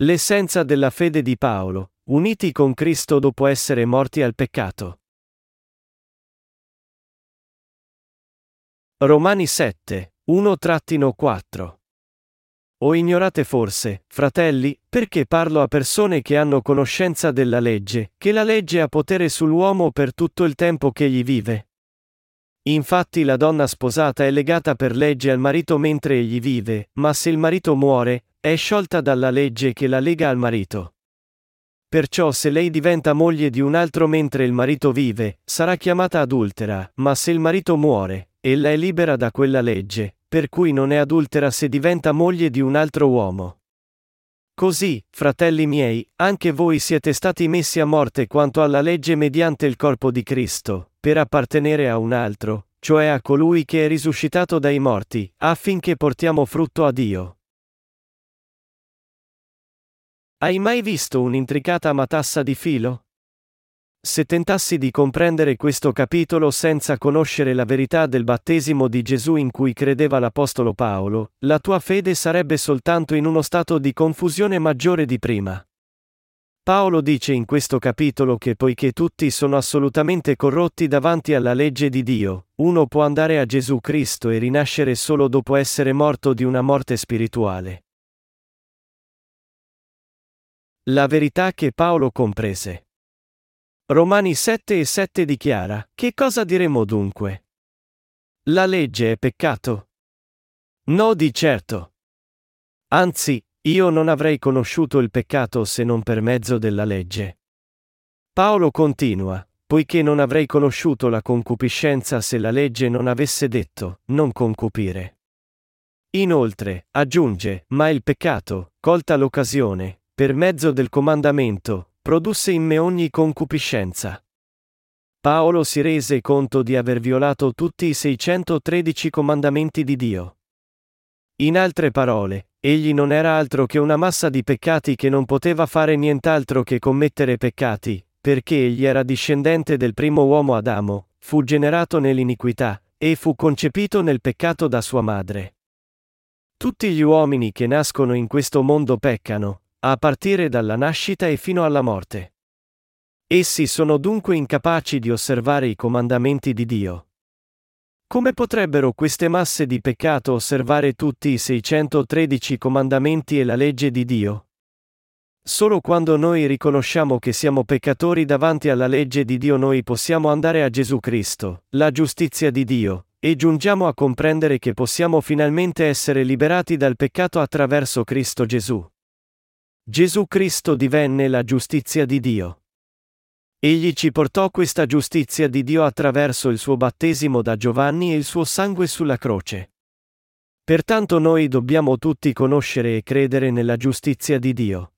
L'essenza della fede di Paolo, uniti con Cristo dopo essere morti al peccato. Romani 7, 1-4 O ignorate forse, fratelli, perché parlo a persone che hanno conoscenza della legge, che la legge ha potere sull'uomo per tutto il tempo che egli vive? Infatti la donna sposata è legata per legge al marito mentre egli vive, ma se il marito muore, è sciolta dalla legge che la lega al marito. Perciò se lei diventa moglie di un altro mentre il marito vive, sarà chiamata adultera, ma se il marito muore, ella è libera da quella legge, per cui non è adultera se diventa moglie di un altro uomo. Così, fratelli miei, anche voi siete stati messi a morte quanto alla legge mediante il corpo di Cristo, per appartenere a un altro, cioè a colui che è risuscitato dai morti, affinché portiamo frutto a Dio. Hai mai visto un'intricata matassa di filo? Se tentassi di comprendere questo capitolo senza conoscere la verità del battesimo di Gesù in cui credeva l'Apostolo Paolo, la tua fede sarebbe soltanto in uno stato di confusione maggiore di prima. Paolo dice in questo capitolo che poiché tutti sono assolutamente corrotti davanti alla legge di Dio, uno può andare a Gesù Cristo e rinascere solo dopo essere morto di una morte spirituale. La verità che Paolo comprese. Romani 7 e 7 dichiara, che cosa diremo dunque? La legge è peccato? No di certo. Anzi, io non avrei conosciuto il peccato se non per mezzo della legge. Paolo continua, poiché non avrei conosciuto la concupiscenza se la legge non avesse detto, non concupire. Inoltre, aggiunge, ma il peccato, colta l'occasione, per mezzo del comandamento, produsse in me ogni concupiscenza. Paolo si rese conto di aver violato tutti i 613 comandamenti di Dio. In altre parole, egli non era altro che una massa di peccati che non poteva fare nient'altro che commettere peccati, perché egli era discendente del primo uomo Adamo, fu generato nell'iniquità, e fu concepito nel peccato da sua madre. Tutti gli uomini che nascono in questo mondo peccano, a partire dalla nascita e fino alla morte. Essi sono dunque incapaci di osservare i comandamenti di Dio. Come potrebbero queste masse di peccato osservare tutti i 613 comandamenti e la legge di Dio? Solo quando noi riconosciamo che siamo peccatori davanti alla legge di Dio noi possiamo andare a Gesù Cristo, la giustizia di Dio, e giungiamo a comprendere che possiamo finalmente essere liberati dal peccato attraverso Cristo Gesù. Gesù Cristo divenne la giustizia di Dio. Egli ci portò questa giustizia di Dio attraverso il suo battesimo da Giovanni e il suo sangue sulla croce. Pertanto noi dobbiamo tutti conoscere e credere nella giustizia di Dio.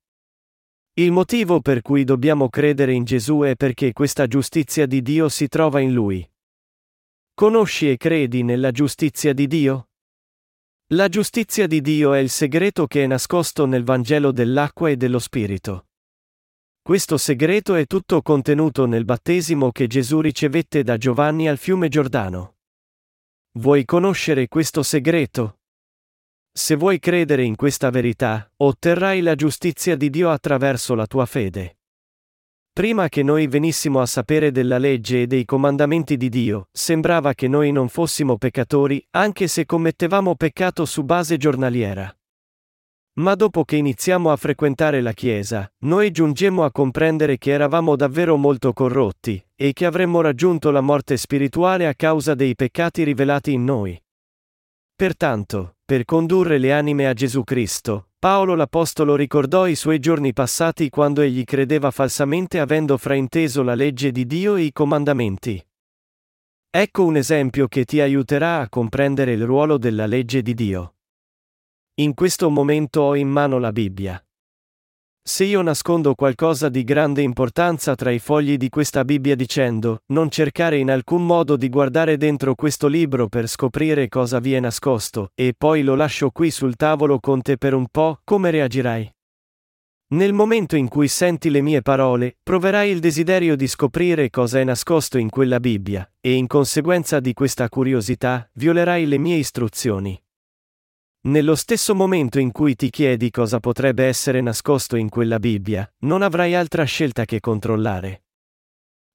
Il motivo per cui dobbiamo credere in Gesù è perché questa giustizia di Dio si trova in Lui. Conosci e credi nella giustizia di Dio? La giustizia di Dio è il segreto che è nascosto nel Vangelo dell'acqua e dello Spirito. Questo segreto è tutto contenuto nel battesimo che Gesù ricevette da Giovanni al fiume Giordano. Vuoi conoscere questo segreto? Se vuoi credere in questa verità, otterrai la giustizia di Dio attraverso la tua fede. Prima che noi venissimo a sapere della legge e dei comandamenti di Dio, sembrava che noi non fossimo peccatori, anche se commettevamo peccato su base giornaliera. Ma dopo che iniziamo a frequentare la Chiesa, noi giungemmo a comprendere che eravamo davvero molto corrotti, e che avremmo raggiunto la morte spirituale a causa dei peccati rivelati in noi. Pertanto, per condurre le anime a Gesù Cristo, Paolo l'Apostolo ricordò i suoi giorni passati quando egli credeva falsamente avendo frainteso la legge di Dio e i comandamenti. Ecco un esempio che ti aiuterà a comprendere il ruolo della legge di Dio. In questo momento ho in mano la Bibbia. Se io nascondo qualcosa di grande importanza tra i fogli di questa Bibbia dicendo, non cercare in alcun modo di guardare dentro questo libro per scoprire cosa vi è nascosto, e poi lo lascio qui sul tavolo con te per un po', come reagirai? Nel momento in cui senti le mie parole, proverai il desiderio di scoprire cosa è nascosto in quella Bibbia, e in conseguenza di questa curiosità, violerai le mie istruzioni. Nello stesso momento in cui ti chiedi cosa potrebbe essere nascosto in quella Bibbia, non avrai altra scelta che controllare.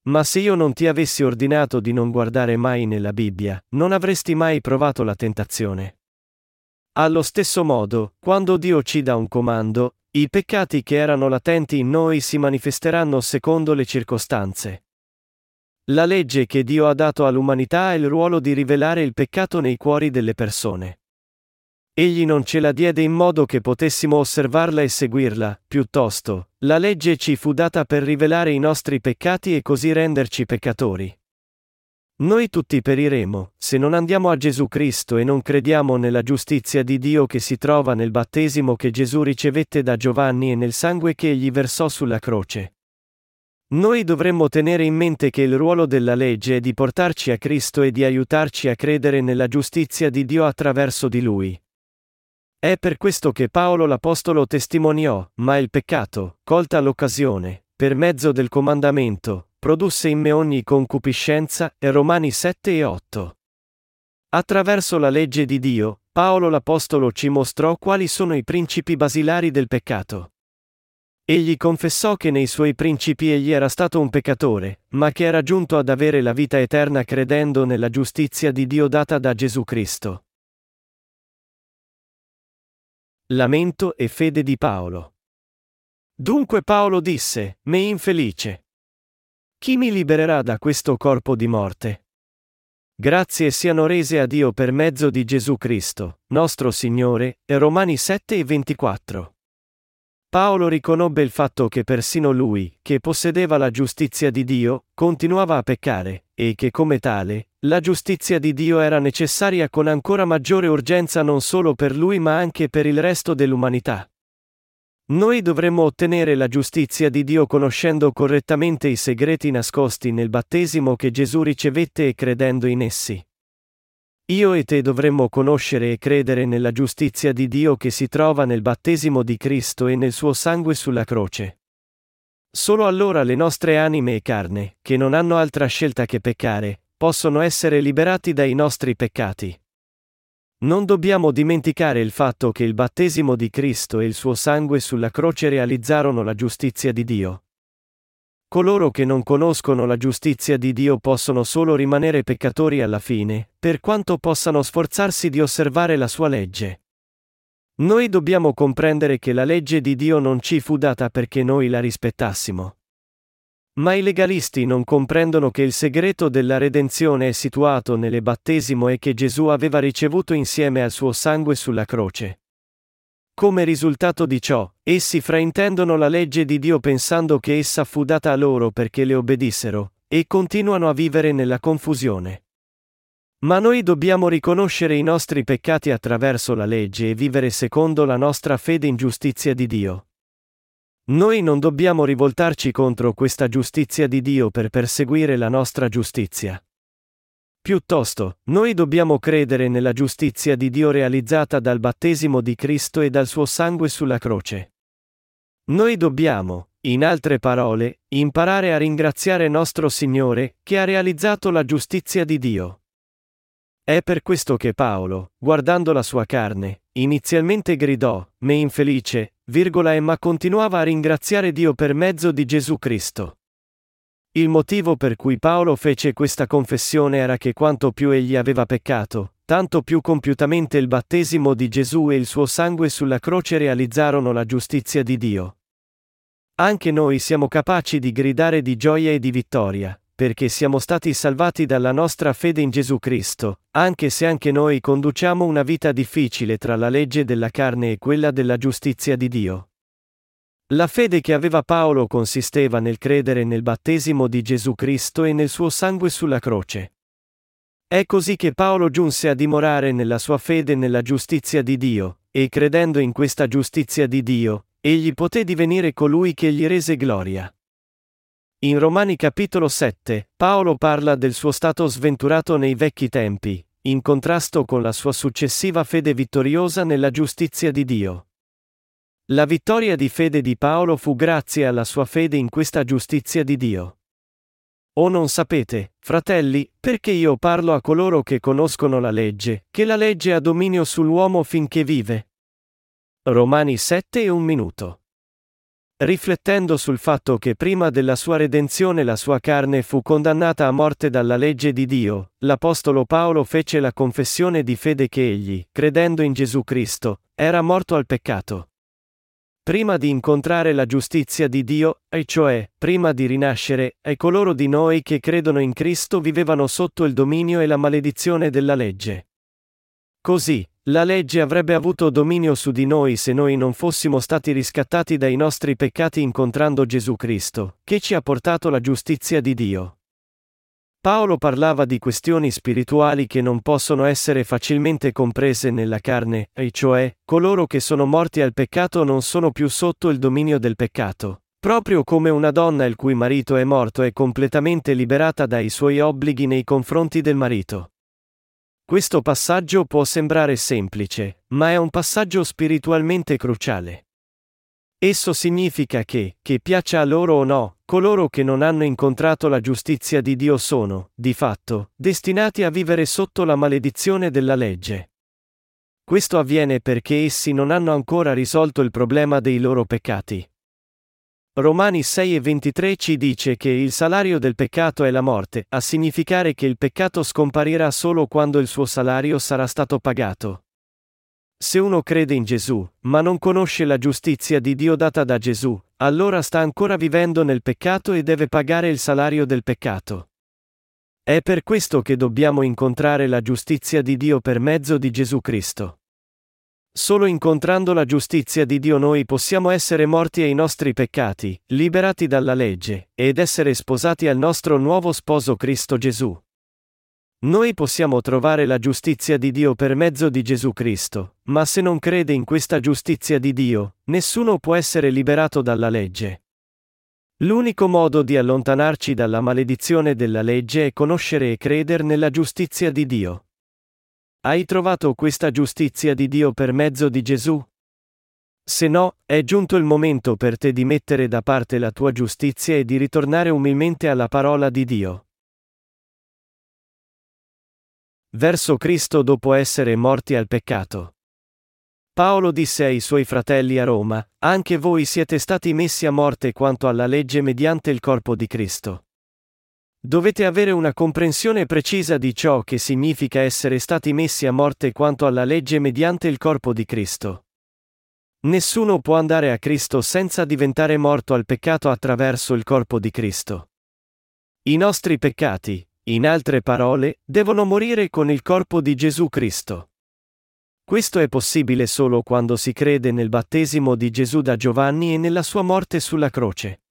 Ma se io non ti avessi ordinato di non guardare mai nella Bibbia, non avresti mai provato la tentazione. Allo stesso modo, quando Dio ci dà un comando, i peccati che erano latenti in noi si manifesteranno secondo le circostanze. La legge che Dio ha dato all'umanità ha il ruolo di rivelare il peccato nei cuori delle persone. Egli non ce la diede in modo che potessimo osservarla e seguirla, piuttosto, la legge ci fu data per rivelare i nostri peccati e così renderci peccatori. Noi tutti periremo, se non andiamo a Gesù Cristo e non crediamo nella giustizia di Dio che si trova nel battesimo che Gesù ricevette da Giovanni e nel sangue che egli versò sulla croce. Noi dovremmo tenere in mente che il ruolo della legge è di portarci a Cristo e di aiutarci a credere nella giustizia di Dio attraverso di Lui. È per questo che Paolo l'Apostolo testimoniò, ma il peccato, colta l'occasione, per mezzo del comandamento, produsse in me ogni concupiscenza, e Romani 7 e 8. Attraverso la legge di Dio, Paolo l'Apostolo ci mostrò quali sono i principi basilari del peccato. Egli confessò che nei suoi principi egli era stato un peccatore, ma che era giunto ad avere la vita eterna credendo nella giustizia di Dio data da Gesù Cristo. Lamento e fede di Paolo. Dunque Paolo disse, me infelice. Chi mi libererà da questo corpo di morte? Grazie siano rese a Dio per mezzo di Gesù Cristo, nostro Signore, Romani 7 e 24. Paolo riconobbe il fatto che persino lui, che possedeva la giustizia di Dio, continuava a peccare, e che come tale, la giustizia di Dio era necessaria con ancora maggiore urgenza non solo per lui ma anche per il resto dell'umanità. Noi dovremmo ottenere la giustizia di Dio conoscendo correttamente i segreti nascosti nel battesimo che Gesù ricevette e credendo in essi. Io e te dovremmo conoscere e credere nella giustizia di Dio che si trova nel battesimo di Cristo e nel suo sangue sulla croce. Solo allora le nostre anime e carne, che non hanno altra scelta che peccare, possono essere liberati dai nostri peccati. Non dobbiamo dimenticare il fatto che il battesimo di Cristo e il suo sangue sulla croce realizzarono la giustizia di Dio. Coloro che non conoscono la giustizia di Dio possono solo rimanere peccatori alla fine, per quanto possano sforzarsi di osservare la sua legge. Noi dobbiamo comprendere che la legge di Dio non ci fu data perché noi la rispettassimo. Ma i legalisti non comprendono che il segreto della redenzione è situato nelle battesimo e che Gesù aveva ricevuto insieme al suo sangue sulla croce. Come risultato di ciò, essi fraintendono la legge di Dio pensando che essa fu data a loro perché le obbedissero, e continuano a vivere nella confusione. Ma noi dobbiamo riconoscere i nostri peccati attraverso la legge e vivere secondo la nostra fede in giustizia di Dio. Noi non dobbiamo rivoltarci contro questa giustizia di Dio per perseguire la nostra giustizia. Piuttosto, noi dobbiamo credere nella giustizia di Dio realizzata dal battesimo di Cristo e dal suo sangue sulla croce. Noi dobbiamo, in altre parole, imparare a ringraziare nostro Signore, che ha realizzato la giustizia di Dio. È per questo che Paolo, guardando la sua carne, inizialmente gridò, me infelice, virgola e ma continuava a ringraziare Dio per mezzo di Gesù Cristo. Il motivo per cui Paolo fece questa confessione era che quanto più egli aveva peccato, tanto più compiutamente il battesimo di Gesù e il suo sangue sulla croce realizzarono la giustizia di Dio. Anche noi siamo capaci di gridare di gioia e di vittoria, perché siamo stati salvati dalla nostra fede in Gesù Cristo, anche se anche noi conduciamo una vita difficile tra la legge della carne e quella della giustizia di Dio. La fede che aveva Paolo consisteva nel credere nel battesimo di Gesù Cristo e nel suo sangue sulla croce. È così che Paolo giunse a dimorare nella sua fede nella giustizia di Dio, e credendo in questa giustizia di Dio, egli poté divenire colui che gli rese gloria. In Romani capitolo 7, Paolo parla del suo stato sventurato nei vecchi tempi, in contrasto con la sua successiva fede vittoriosa nella giustizia di Dio. La vittoria di fede di Paolo fu grazie alla sua fede in questa giustizia di Dio. O non sapete, fratelli, perché io parlo a coloro che conoscono la legge, che la legge ha dominio sull'uomo finché vive? Romani 7 e un minuto. Riflettendo sul fatto che prima della sua redenzione la sua carne fu condannata a morte dalla legge di Dio, l'Apostolo Paolo fece la confessione di fede che egli, credendo in Gesù Cristo, era morto al peccato. Prima di incontrare la giustizia di Dio, e cioè, prima di rinascere, e coloro di noi che credono in Cristo vivevano sotto il dominio e la maledizione della legge. Così, la legge avrebbe avuto dominio su di noi se noi non fossimo stati riscattati dai nostri peccati incontrando Gesù Cristo, che ci ha portato la giustizia di Dio. Paolo parlava di questioni spirituali che non possono essere facilmente comprese nella carne, e cioè, coloro che sono morti al peccato non sono più sotto il dominio del peccato. Proprio come una donna il cui marito è morto è completamente liberata dai suoi obblighi nei confronti del marito. Questo passaggio può sembrare semplice, ma è un passaggio spiritualmente cruciale. Esso significa che, che piaccia a loro o no, coloro che non hanno incontrato la giustizia di Dio sono, di fatto, destinati a vivere sotto la maledizione della legge. Questo avviene perché essi non hanno ancora risolto il problema dei loro peccati. Romani 6 e 23 ci dice che il salario del peccato è la morte, a significare che il peccato scomparirà solo quando il suo salario sarà stato pagato. Se uno crede in Gesù, ma non conosce la giustizia di Dio data da Gesù, allora sta ancora vivendo nel peccato e deve pagare il salario del peccato. È per questo che dobbiamo incontrare la giustizia di Dio per mezzo di Gesù Cristo. Solo incontrando la giustizia di Dio noi possiamo essere morti ai nostri peccati, liberati dalla legge, ed essere sposati al nostro nuovo sposo Cristo Gesù. Noi possiamo trovare la giustizia di Dio per mezzo di Gesù Cristo, ma se non crede in questa giustizia di Dio, nessuno può essere liberato dalla legge. L'unico modo di allontanarci dalla maledizione della legge è conoscere e credere nella giustizia di Dio. Hai trovato questa giustizia di Dio per mezzo di Gesù? Se no, è giunto il momento per te di mettere da parte la tua giustizia e di ritornare umilmente alla parola di Dio. verso Cristo dopo essere morti al peccato. Paolo disse ai suoi fratelli a Roma, anche voi siete stati messi a morte quanto alla legge mediante il corpo di Cristo. Dovete avere una comprensione precisa di ciò che significa essere stati messi a morte quanto alla legge mediante il corpo di Cristo. Nessuno può andare a Cristo senza diventare morto al peccato attraverso il corpo di Cristo. I nostri peccati, in altre parole, devono morire con il corpo di Gesù Cristo. Questo è possibile solo quando si crede nel battesimo di Gesù da Giovanni e nella sua morte sulla croce.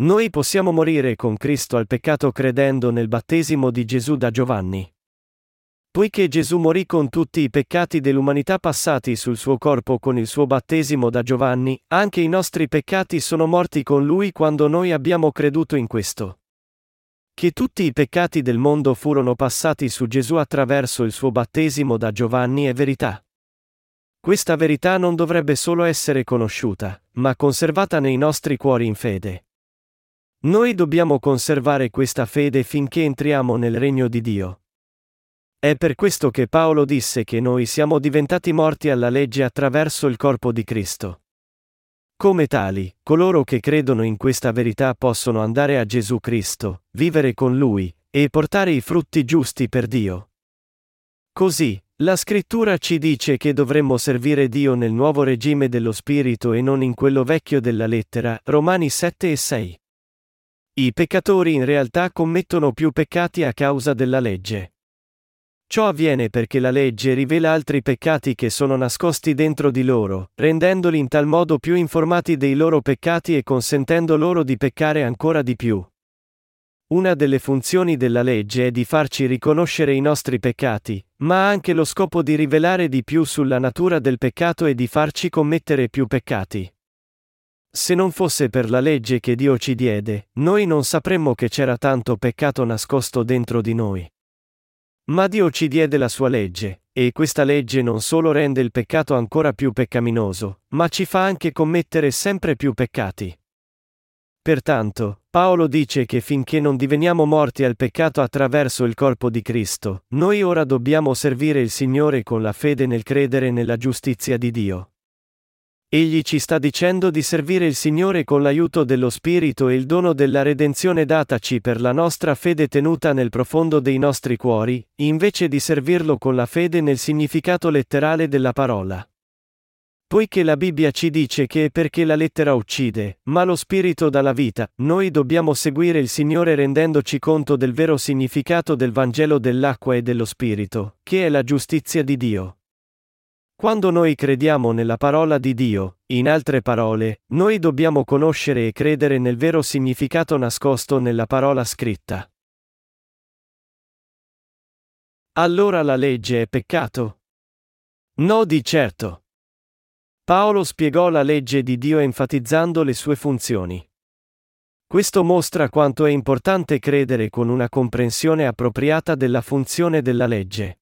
Noi possiamo morire con Cristo al peccato credendo nel battesimo di Gesù da Giovanni. Poiché Gesù morì con tutti i peccati dell'umanità passati sul suo corpo con il suo battesimo da Giovanni, anche i nostri peccati sono morti con lui quando noi abbiamo creduto in questo. Che tutti i peccati del mondo furono passati su Gesù attraverso il suo battesimo da Giovanni è verità. Questa verità non dovrebbe solo essere conosciuta, ma conservata nei nostri cuori in fede. Noi dobbiamo conservare questa fede finché entriamo nel regno di Dio. È per questo che Paolo disse che noi siamo diventati morti alla legge attraverso il corpo di Cristo. Come tali, coloro che credono in questa verità possono andare a Gesù Cristo, vivere con Lui, e portare i frutti giusti per Dio. Così, la scrittura ci dice che dovremmo servire Dio nel nuovo regime dello Spirito e non in quello vecchio della lettera, Romani 7 e 6. I peccatori in realtà commettono più peccati a causa della legge. Ciò avviene perché la legge rivela altri peccati che sono nascosti dentro di loro, rendendoli in tal modo più informati dei loro peccati e consentendo loro di peccare ancora di più. Una delle funzioni della legge è di farci riconoscere i nostri peccati, ma ha anche lo scopo di rivelare di più sulla natura del peccato e di farci commettere più peccati. Se non fosse per la legge che Dio ci diede, noi non sapremmo che c'era tanto peccato nascosto dentro di noi. Ma Dio ci diede la sua legge, e questa legge non solo rende il peccato ancora più peccaminoso, ma ci fa anche commettere sempre più peccati. Pertanto, Paolo dice che finché non diveniamo morti al peccato attraverso il corpo di Cristo, noi ora dobbiamo servire il Signore con la fede nel credere nella giustizia di Dio. Egli ci sta dicendo di servire il Signore con l'aiuto dello Spirito e il dono della redenzione dataci per la nostra fede tenuta nel profondo dei nostri cuori, invece di servirlo con la fede nel significato letterale della parola. Poiché la Bibbia ci dice che è perché la lettera uccide, ma lo Spirito dà la vita, noi dobbiamo seguire il Signore rendendoci conto del vero significato del Vangelo dell'acqua e dello Spirito, che è la giustizia di Dio. Quando noi crediamo nella parola di Dio, in altre parole, noi dobbiamo conoscere e credere nel vero significato nascosto nella parola scritta. Allora la legge è peccato? No di certo. Paolo spiegò la legge di Dio enfatizzando le sue funzioni. Questo mostra quanto è importante credere con una comprensione appropriata della funzione della legge.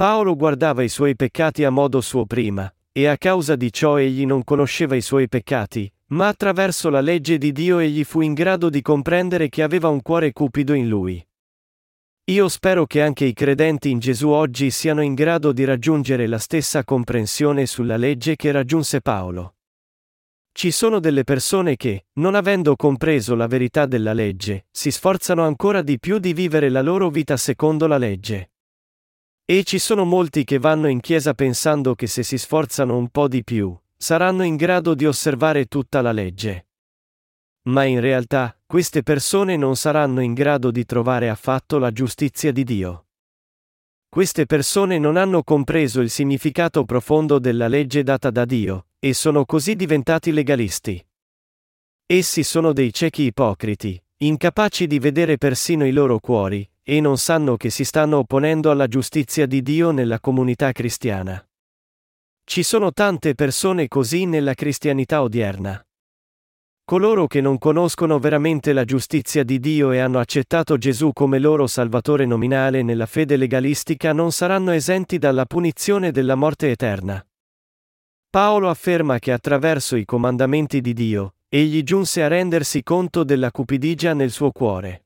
Paolo guardava i suoi peccati a modo suo prima, e a causa di ciò egli non conosceva i suoi peccati, ma attraverso la legge di Dio egli fu in grado di comprendere che aveva un cuore cupido in lui. Io spero che anche i credenti in Gesù oggi siano in grado di raggiungere la stessa comprensione sulla legge che raggiunse Paolo. Ci sono delle persone che, non avendo compreso la verità della legge, si sforzano ancora di più di vivere la loro vita secondo la legge. E ci sono molti che vanno in chiesa pensando che se si sforzano un po' di più, saranno in grado di osservare tutta la legge. Ma in realtà, queste persone non saranno in grado di trovare affatto la giustizia di Dio. Queste persone non hanno compreso il significato profondo della legge data da Dio, e sono così diventati legalisti. Essi sono dei ciechi ipocriti, incapaci di vedere persino i loro cuori, e non sanno che si stanno opponendo alla giustizia di Dio nella comunità cristiana. Ci sono tante persone così nella cristianità odierna. Coloro che non conoscono veramente la giustizia di Dio e hanno accettato Gesù come loro Salvatore nominale nella fede legalistica non saranno esenti dalla punizione della morte eterna. Paolo afferma che attraverso i comandamenti di Dio, egli giunse a rendersi conto della cupidigia nel suo cuore.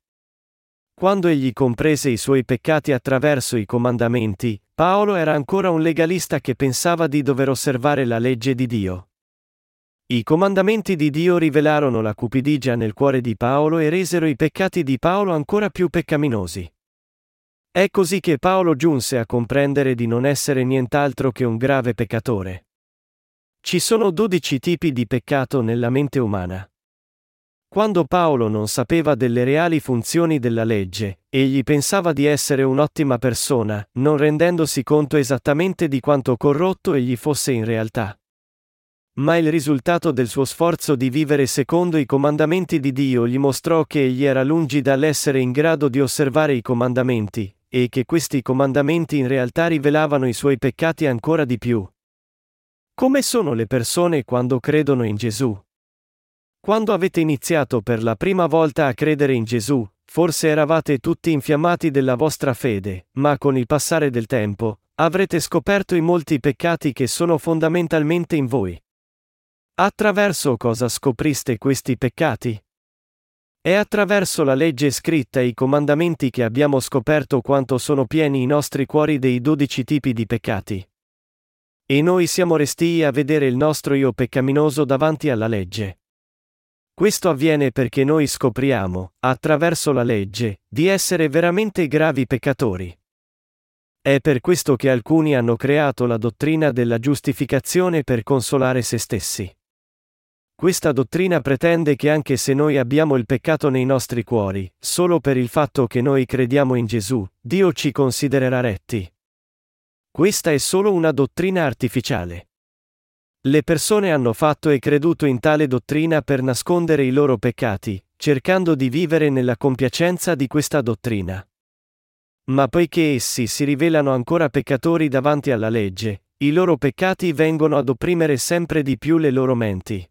Quando egli comprese i suoi peccati attraverso i comandamenti, Paolo era ancora un legalista che pensava di dover osservare la legge di Dio. I comandamenti di Dio rivelarono la cupidigia nel cuore di Paolo e resero i peccati di Paolo ancora più peccaminosi. È così che Paolo giunse a comprendere di non essere nient'altro che un grave peccatore. Ci sono dodici tipi di peccato nella mente umana. Quando Paolo non sapeva delle reali funzioni della legge, egli pensava di essere un'ottima persona, non rendendosi conto esattamente di quanto corrotto egli fosse in realtà. Ma il risultato del suo sforzo di vivere secondo i comandamenti di Dio gli mostrò che egli era lungi dall'essere in grado di osservare i comandamenti, e che questi comandamenti in realtà rivelavano i suoi peccati ancora di più. Come sono le persone quando credono in Gesù? Quando avete iniziato per la prima volta a credere in Gesù, forse eravate tutti infiammati della vostra fede, ma con il passare del tempo, avrete scoperto i molti peccati che sono fondamentalmente in voi. Attraverso cosa scopriste questi peccati? È attraverso la legge scritta e i comandamenti che abbiamo scoperto quanto sono pieni i nostri cuori dei dodici tipi di peccati. E noi siamo restii a vedere il nostro io peccaminoso davanti alla legge. Questo avviene perché noi scopriamo, attraverso la legge, di essere veramente gravi peccatori. È per questo che alcuni hanno creato la dottrina della giustificazione per consolare se stessi. Questa dottrina pretende che anche se noi abbiamo il peccato nei nostri cuori, solo per il fatto che noi crediamo in Gesù, Dio ci considererà retti. Questa è solo una dottrina artificiale. Le persone hanno fatto e creduto in tale dottrina per nascondere i loro peccati, cercando di vivere nella compiacenza di questa dottrina. Ma poiché essi si rivelano ancora peccatori davanti alla legge, i loro peccati vengono ad opprimere sempre di più le loro menti.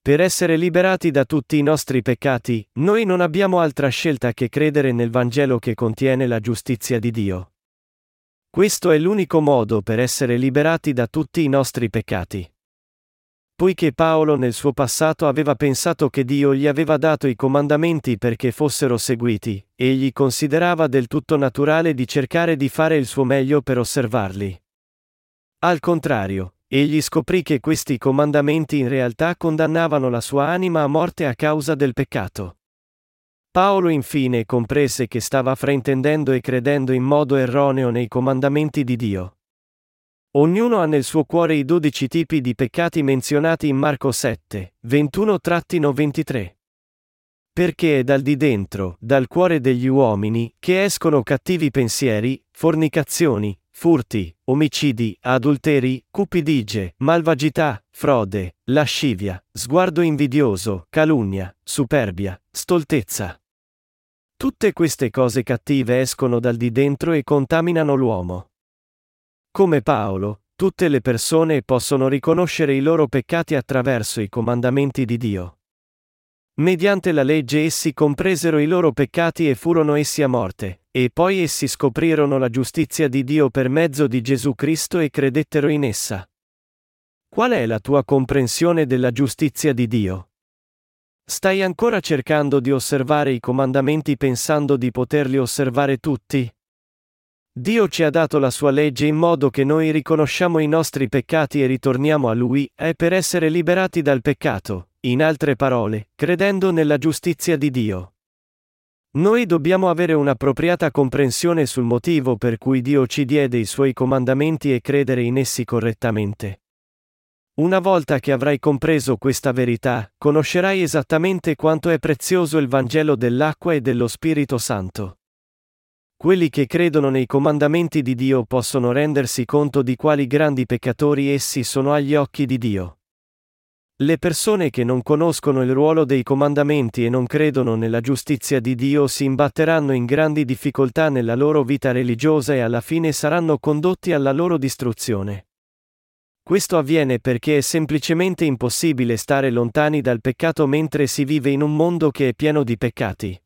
Per essere liberati da tutti i nostri peccati, noi non abbiamo altra scelta che credere nel Vangelo che contiene la giustizia di Dio. Questo è l'unico modo per essere liberati da tutti i nostri peccati. poiché Paolo nel suo passato aveva pensato che Dio gli aveva dato i comandamenti perché fossero seguiti, egli considerava del tutto naturale di cercare di fare il suo meglio per osservarli. Al contrario, egli scoprì che questi comandamenti in realtà condannavano la sua anima a morte a causa del peccato. Paolo infine comprese che stava fraintendendo e credendo in modo erroneo nei comandamenti di Dio. Ognuno ha nel suo cuore i dodici tipi di peccati menzionati in Marco 7, 21-23. Perché è dal di dentro, dal cuore degli uomini, che escono cattivi pensieri, fornicazioni, furti, omicidi, adulteri, cupidigie, malvagità, frode, lascivia, sguardo invidioso, calunnia, superbia, stoltezza. Tutte queste cose cattive escono dal di dentro e contaminano l'uomo. Come Paolo, tutte le persone possono riconoscere i loro peccati attraverso i comandamenti di Dio. Mediante la legge essi compresero i loro peccati e furono essi a morte, e poi essi scoprirono la giustizia di Dio per mezzo di Gesù Cristo e credettero in essa. Qual è la tua comprensione della giustizia di Dio? Stai ancora cercando di osservare i comandamenti pensando di poterli osservare tutti? Dio ci ha dato la sua legge in modo che noi riconosciamo i nostri peccati e ritorniamo a Lui, è per essere liberati dal peccato, in altre parole, credendo nella giustizia di Dio. Noi dobbiamo avere un'appropriata comprensione sul motivo per cui Dio ci diede i suoi comandamenti e credere in essi correttamente. Una volta che avrai compreso questa verità, conoscerai esattamente quanto è prezioso il Vangelo dell'acqua e dello Spirito Santo. Quelli che credono nei comandamenti di Dio possono rendersi conto di quali grandi peccatori essi sono agli occhi di Dio. Le persone che non conoscono il ruolo dei comandamenti e non credono nella giustizia di Dio si imbatteranno in grandi difficoltà nella loro vita religiosa e alla fine saranno condotti alla loro distruzione. Questo avviene perché è semplicemente impossibile stare lontani dal peccato mentre si vive in un mondo che è pieno di peccati.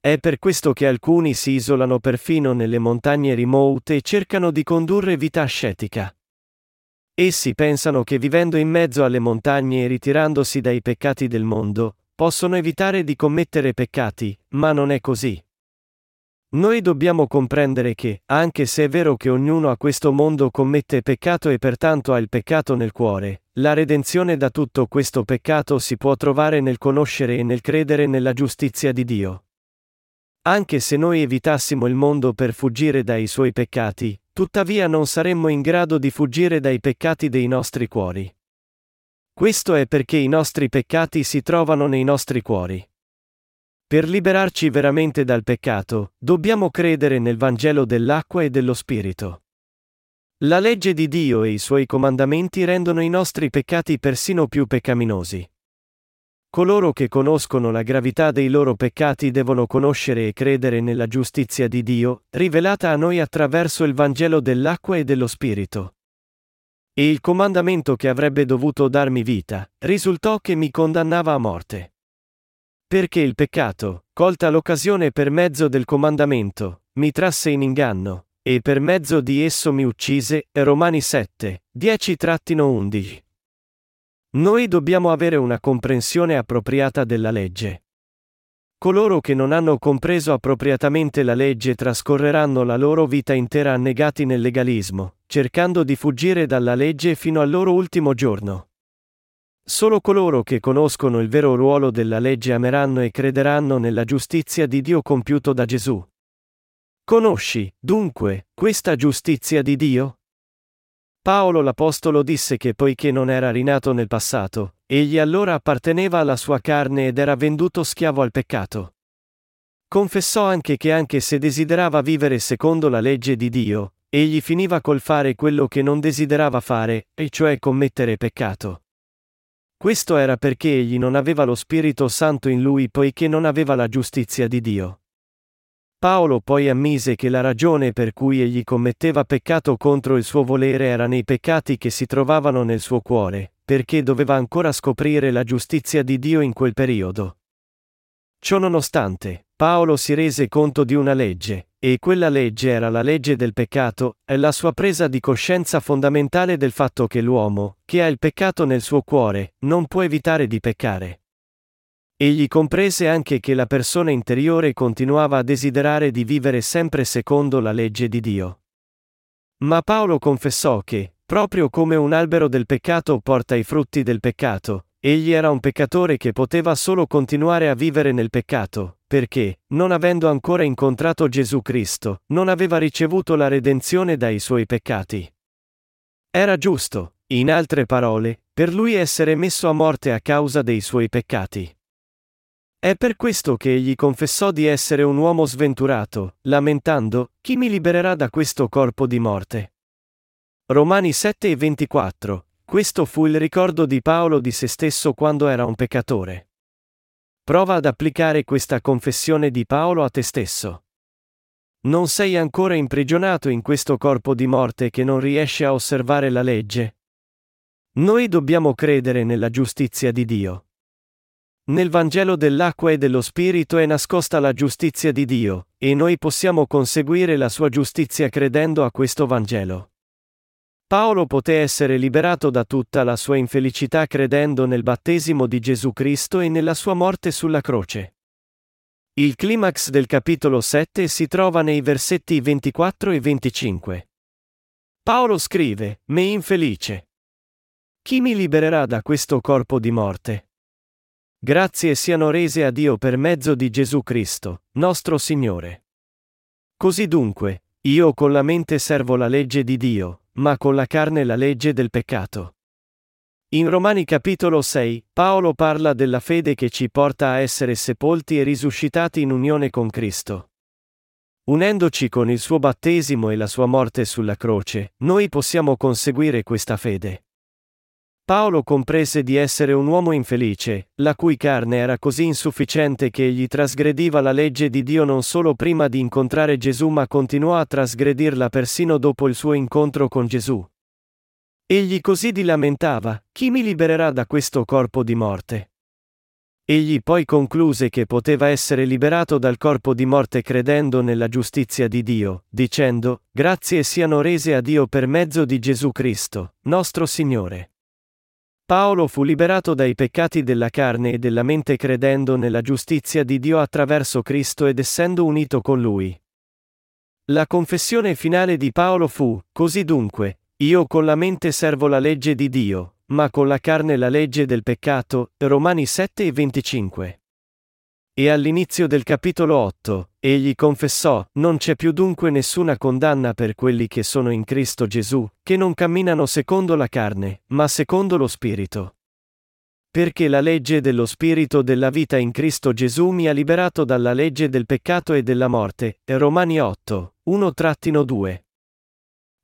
È per questo che alcuni si isolano perfino nelle montagne remote e cercano di condurre vita ascetica. Essi pensano che vivendo in mezzo alle montagne e ritirandosi dai peccati del mondo, possono evitare di commettere peccati, ma non è così. Noi dobbiamo comprendere che, anche se è vero che ognuno a questo mondo commette peccato e pertanto ha il peccato nel cuore, la redenzione da tutto questo peccato si può trovare nel conoscere e nel credere nella giustizia di Dio. Anche se noi evitassimo il mondo per fuggire dai suoi peccati, tuttavia non saremmo in grado di fuggire dai peccati dei nostri cuori. Questo è perché i nostri peccati si trovano nei nostri cuori. Per liberarci veramente dal peccato, dobbiamo credere nel Vangelo dell'acqua e dello Spirito. La legge di Dio e i suoi comandamenti rendono i nostri peccati persino più peccaminosi. Coloro che conoscono la gravità dei loro peccati devono conoscere e credere nella giustizia di Dio, rivelata a noi attraverso il Vangelo dell'acqua e dello Spirito. E il comandamento che avrebbe dovuto darmi vita, risultò che mi condannava a morte. Perché il peccato, colta l'occasione per mezzo del comandamento, mi trasse in inganno, e per mezzo di esso mi uccise, Romani 7, 10-11. Noi dobbiamo avere una comprensione appropriata della legge. Coloro che non hanno compreso appropriatamente la legge trascorreranno la loro vita intera annegati nel legalismo, cercando di fuggire dalla legge fino al loro ultimo giorno. Solo coloro che conoscono il vero ruolo della legge ameranno e crederanno nella giustizia di Dio compiuto da Gesù. Conosci, dunque, questa giustizia di Dio? Paolo l'Apostolo disse che poiché non era rinato nel passato, egli allora apparteneva alla sua carne ed era venduto schiavo al peccato. Confessò anche che anche se desiderava vivere secondo la legge di Dio, egli finiva col fare quello che non desiderava fare, e cioè commettere peccato. Questo era perché egli non aveva lo Spirito Santo in lui poiché non aveva la giustizia di Dio. Paolo poi ammise che la ragione per cui egli commetteva peccato contro il suo volere era nei peccati che si trovavano nel suo cuore, perché doveva ancora scoprire la giustizia di Dio in quel periodo. Ciononostante, Paolo si rese conto di una legge, e quella legge era la legge del peccato, è la sua presa di coscienza fondamentale del fatto che l'uomo, che ha il peccato nel suo cuore, non può evitare di peccare. Egli comprese anche che la persona interiore continuava a desiderare di vivere sempre secondo la legge di Dio. Ma Paolo confessò che, proprio come un albero del peccato porta i frutti del peccato, egli era un peccatore che poteva solo continuare a vivere nel peccato, perché, non avendo ancora incontrato Gesù Cristo, non aveva ricevuto la redenzione dai suoi peccati. Era giusto, in altre parole, per lui essere messo a morte a causa dei suoi peccati. È per questo che egli confessò di essere un uomo sventurato, lamentando, chi mi libererà da questo corpo di morte? Romani 7 e 24. Questo fu il ricordo di Paolo di se stesso quando era un peccatore. Prova ad applicare questa confessione di Paolo a te stesso. Non sei ancora imprigionato in questo corpo di morte che non riesce a osservare la legge? Noi dobbiamo credere nella giustizia di Dio. Nel Vangelo dell'acqua e dello Spirito è nascosta la giustizia di Dio, e noi possiamo conseguire la sua giustizia credendo a questo Vangelo. Paolo poté essere liberato da tutta la sua infelicità credendo nel battesimo di Gesù Cristo e nella sua morte sulla croce. Il climax del capitolo 7 si trova nei versetti 24 e 25. Paolo scrive, Me infelice. Chi mi libererà da questo corpo di morte? Grazie siano rese a Dio per mezzo di Gesù Cristo, nostro Signore. Così dunque, io con la mente servo la legge di Dio, ma con la carne la legge del peccato. In Romani capitolo 6, Paolo parla della fede che ci porta a essere sepolti e risuscitati in unione con Cristo. Unendoci con il suo battesimo e la sua morte sulla croce, noi possiamo conseguire questa fede. Paolo comprese di essere un uomo infelice, la cui carne era così insufficiente che egli trasgrediva la legge di Dio non solo prima di incontrare Gesù ma continuò a trasgredirla persino dopo il suo incontro con Gesù. Egli così di lamentava, chi mi libererà da questo corpo di morte? Egli poi concluse che poteva essere liberato dal corpo di morte credendo nella giustizia di Dio, dicendo, grazie siano rese a Dio per mezzo di Gesù Cristo, nostro Signore. Paolo fu liberato dai peccati della carne e della mente credendo nella giustizia di Dio attraverso Cristo ed essendo unito con Lui. La confessione finale di Paolo fu, così dunque, io con la mente servo la legge di Dio, ma con la carne la legge del peccato, Romani 7 e 25. E all'inizio del capitolo 8, egli confessò, non c'è più dunque nessuna condanna per quelli che sono in Cristo Gesù, che non camminano secondo la carne, ma secondo lo Spirito. Perché la legge dello Spirito della vita in Cristo Gesù mi ha liberato dalla legge del peccato e della morte. Romani 8, 1-2.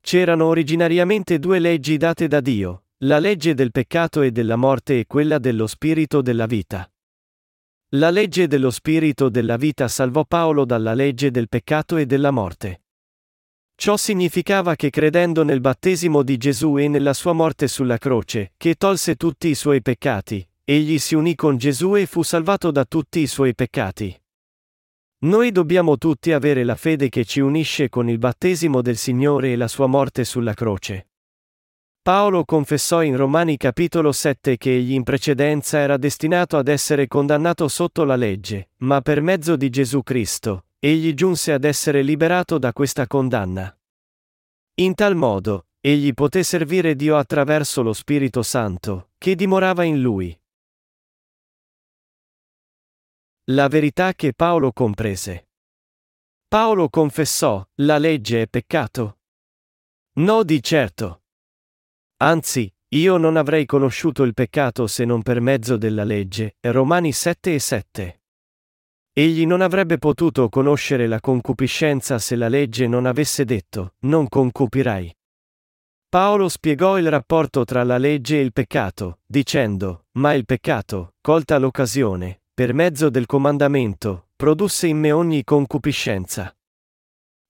C'erano originariamente due leggi date da Dio, la legge del peccato e della morte e quella dello Spirito della vita. La legge dello spirito della vita salvò Paolo dalla legge del peccato e della morte. Ciò significava che credendo nel battesimo di Gesù e nella sua morte sulla croce, che tolse tutti i suoi peccati, egli si unì con Gesù e fu salvato da tutti i suoi peccati. Noi dobbiamo tutti avere la fede che ci unisce con il battesimo del Signore e la sua morte sulla croce. Paolo confessò in Romani capitolo 7 che egli in precedenza era destinato ad essere condannato sotto la legge, ma per mezzo di Gesù Cristo, egli giunse ad essere liberato da questa condanna. In tal modo, egli poté servire Dio attraverso lo Spirito Santo, che dimorava in lui. La verità che Paolo comprese. Paolo confessò, la legge è peccato? No di certo. Anzi, io non avrei conosciuto il peccato se non per mezzo della legge. Romani 7 e 7. Egli non avrebbe potuto conoscere la concupiscenza se la legge non avesse detto, non concupirai. Paolo spiegò il rapporto tra la legge e il peccato, dicendo, ma il peccato, colta l'occasione, per mezzo del comandamento, produsse in me ogni concupiscenza.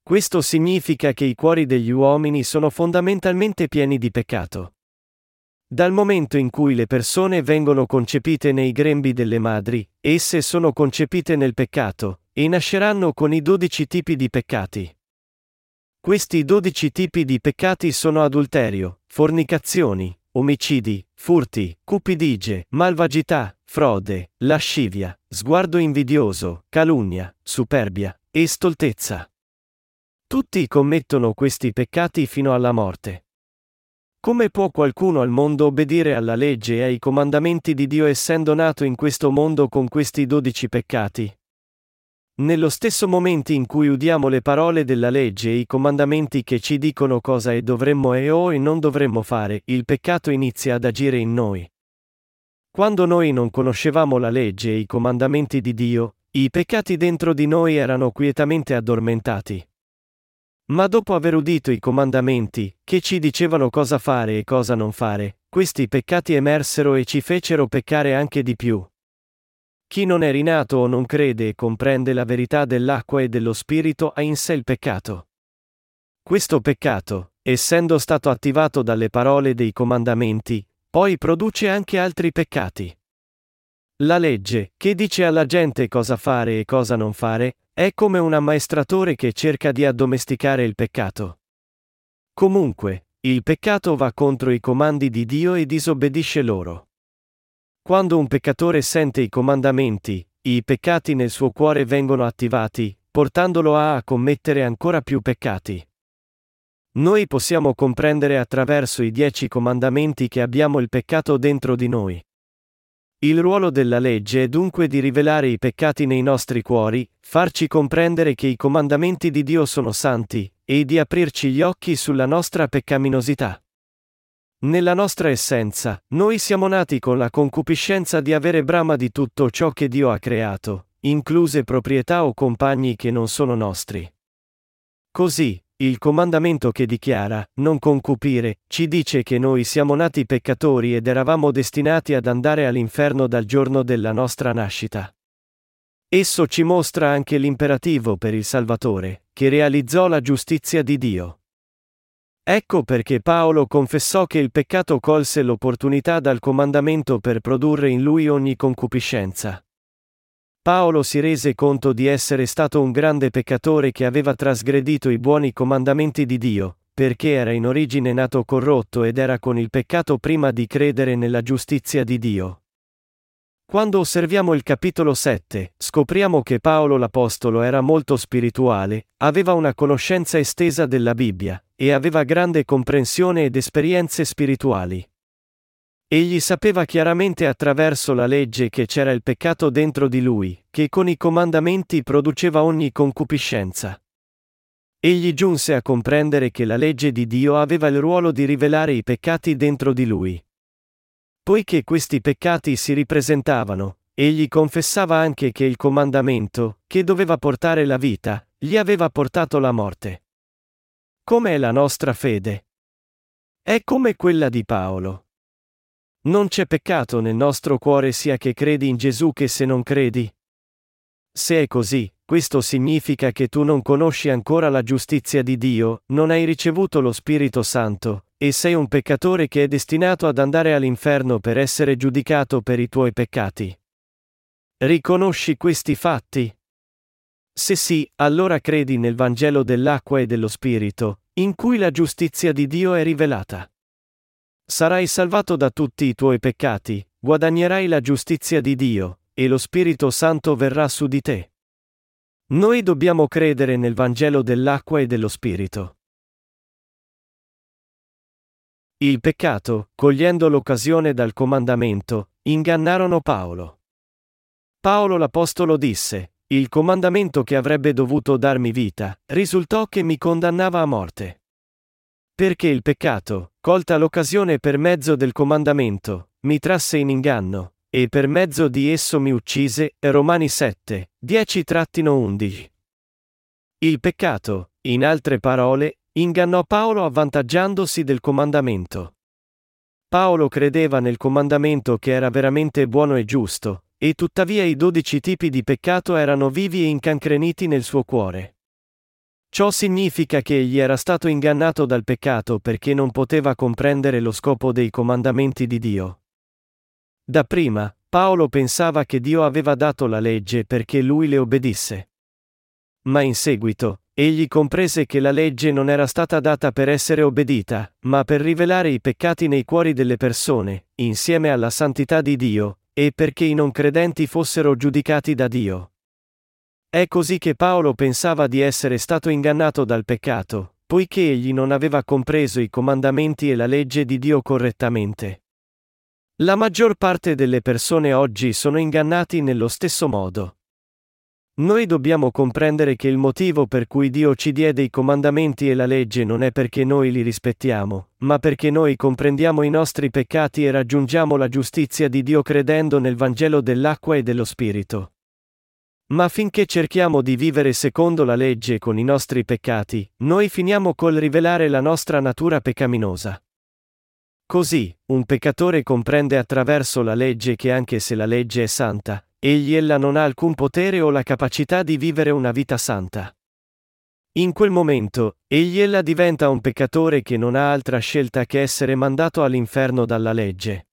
Questo significa che i cuori degli uomini sono fondamentalmente pieni di peccato. Dal momento in cui le persone vengono concepite nei grembi delle madri, esse sono concepite nel peccato, e nasceranno con i dodici tipi di peccati. Questi dodici tipi di peccati sono adulterio, fornicazioni, omicidi, furti, cupidigie, malvagità, frode, lascivia, sguardo invidioso, calunnia, superbia e stoltezza. Tutti commettono questi peccati fino alla morte. Come può qualcuno al mondo obbedire alla legge e ai comandamenti di Dio essendo nato in questo mondo con questi dodici peccati? Nello stesso momento in cui udiamo le parole della legge e i comandamenti che ci dicono cosa e dovremmo e o e non dovremmo fare, il peccato inizia ad agire in noi. Quando noi non conoscevamo la legge e i comandamenti di Dio, i peccati dentro di noi erano quietamente addormentati. Ma dopo aver udito i comandamenti, che ci dicevano cosa fare e cosa non fare, questi peccati emersero e ci fecero peccare anche di più. Chi non è rinato o non crede e comprende la verità dell'acqua e dello Spirito ha in sé il peccato. Questo peccato, essendo stato attivato dalle parole dei comandamenti, poi produce anche altri peccati. La legge, che dice alla gente cosa fare e cosa non fare, è come un ammaestratore che cerca di addomesticare il peccato. Comunque, il peccato va contro i comandi di Dio e disobbedisce loro. Quando un peccatore sente i comandamenti, i peccati nel suo cuore vengono attivati, portandolo a, commettere ancora più peccati. Noi possiamo comprendere attraverso i dieci comandamenti che abbiamo il peccato dentro di noi. Il ruolo della legge è dunque di rivelare i peccati nei nostri cuori, farci comprendere che i comandamenti di Dio sono santi, e di aprirci gli occhi sulla nostra peccaminosità. Nella nostra essenza, noi siamo nati con la concupiscenza di avere brama di tutto ciò che Dio ha creato, incluse proprietà o compagni che non sono nostri. Così, il comandamento che dichiara, non concupire, ci dice che noi siamo nati peccatori ed eravamo destinati ad andare all'inferno dal giorno della nostra nascita. Esso ci mostra anche l'imperativo per il Salvatore, che realizzò la giustizia di Dio. Ecco perché Paolo confessò che il peccato colse l'opportunità dal comandamento per produrre in lui ogni concupiscenza. Paolo si rese conto di essere stato un grande peccatore che aveva trasgredito i buoni comandamenti di Dio, perché era in origine nato corrotto ed era con il peccato prima di credere nella giustizia di Dio. Quando osserviamo il capitolo 7, scopriamo che Paolo l'Apostolo era molto spirituale, aveva una conoscenza estesa della Bibbia, e aveva grande comprensione ed esperienze spirituali. Egli sapeva chiaramente attraverso la legge che c'era il peccato dentro di lui, che con i comandamenti produceva ogni concupiscenza. Egli giunse a comprendere che la legge di Dio aveva il ruolo di rivelare i peccati dentro di lui. Poiché questi peccati si ripresentavano, egli confessava anche che il comandamento, che doveva portare la vita, gli aveva portato la morte. Com'è la nostra fede? È come quella di Paolo. Non c'è peccato nel nostro cuore sia che credi in Gesù che se non credi. Se è così, questo significa che tu non conosci ancora la giustizia di Dio, non hai ricevuto lo Spirito Santo, e sei un peccatore che è destinato ad andare all'inferno per essere giudicato per i tuoi peccati. Riconosci questi fatti? Se sì, allora credi nel Vangelo dell'acqua e dello Spirito, in cui la giustizia di Dio è rivelata. Sarai salvato da tutti i tuoi peccati, guadagnerai la giustizia di Dio, e lo Spirito Santo verrà su di te. Noi dobbiamo credere nel Vangelo dell'acqua e dello Spirito. Il peccato, cogliendo l'occasione dal comandamento, ingannarono Paolo. Paolo l'Apostolo disse, il comandamento che avrebbe dovuto darmi vita, risultò che mi condannava a morte. Perché il peccato, colta l'occasione per mezzo del comandamento, mi trasse in inganno, e per mezzo di esso mi uccise, Romani 7, 10-11. Il peccato, in altre parole, ingannò Paolo avvantaggiandosi del comandamento. Paolo credeva nel comandamento che era veramente buono e giusto, e tuttavia i dodici tipi di peccato erano vivi e incancreniti nel suo cuore. Ciò significa che egli era stato ingannato dal peccato perché non poteva comprendere lo scopo dei comandamenti di Dio. Dapprima, Paolo pensava che Dio aveva dato la legge perché lui le obbedisse. ma in seguito, egli comprese che la legge non era stata data per essere obbedita, ma per rivelare i peccati nei cuori delle persone, insieme alla santità di Dio, e perché i non credenti fossero giudicati da Dio. È così che Paolo pensava di essere stato ingannato dal peccato, poiché egli non aveva compreso i comandamenti e la legge di Dio correttamente. La maggior parte delle persone oggi sono ingannati nello stesso modo. Noi dobbiamo comprendere che il motivo per cui Dio ci diede i comandamenti e la legge non è perché noi li rispettiamo, ma perché noi comprendiamo i nostri peccati e raggiungiamo la giustizia di Dio credendo nel Vangelo dell'acqua e dello Spirito. Ma finché cerchiamo di vivere secondo la legge con i nostri peccati, noi finiamo col rivelare la nostra natura peccaminosa. Così, un peccatore comprende attraverso la legge che anche se la legge è santa, egli ella non ha alcun potere o la capacità di vivere una vita santa. In quel momento, egli ella diventa un peccatore che non ha altra scelta che essere mandato all'inferno dalla legge.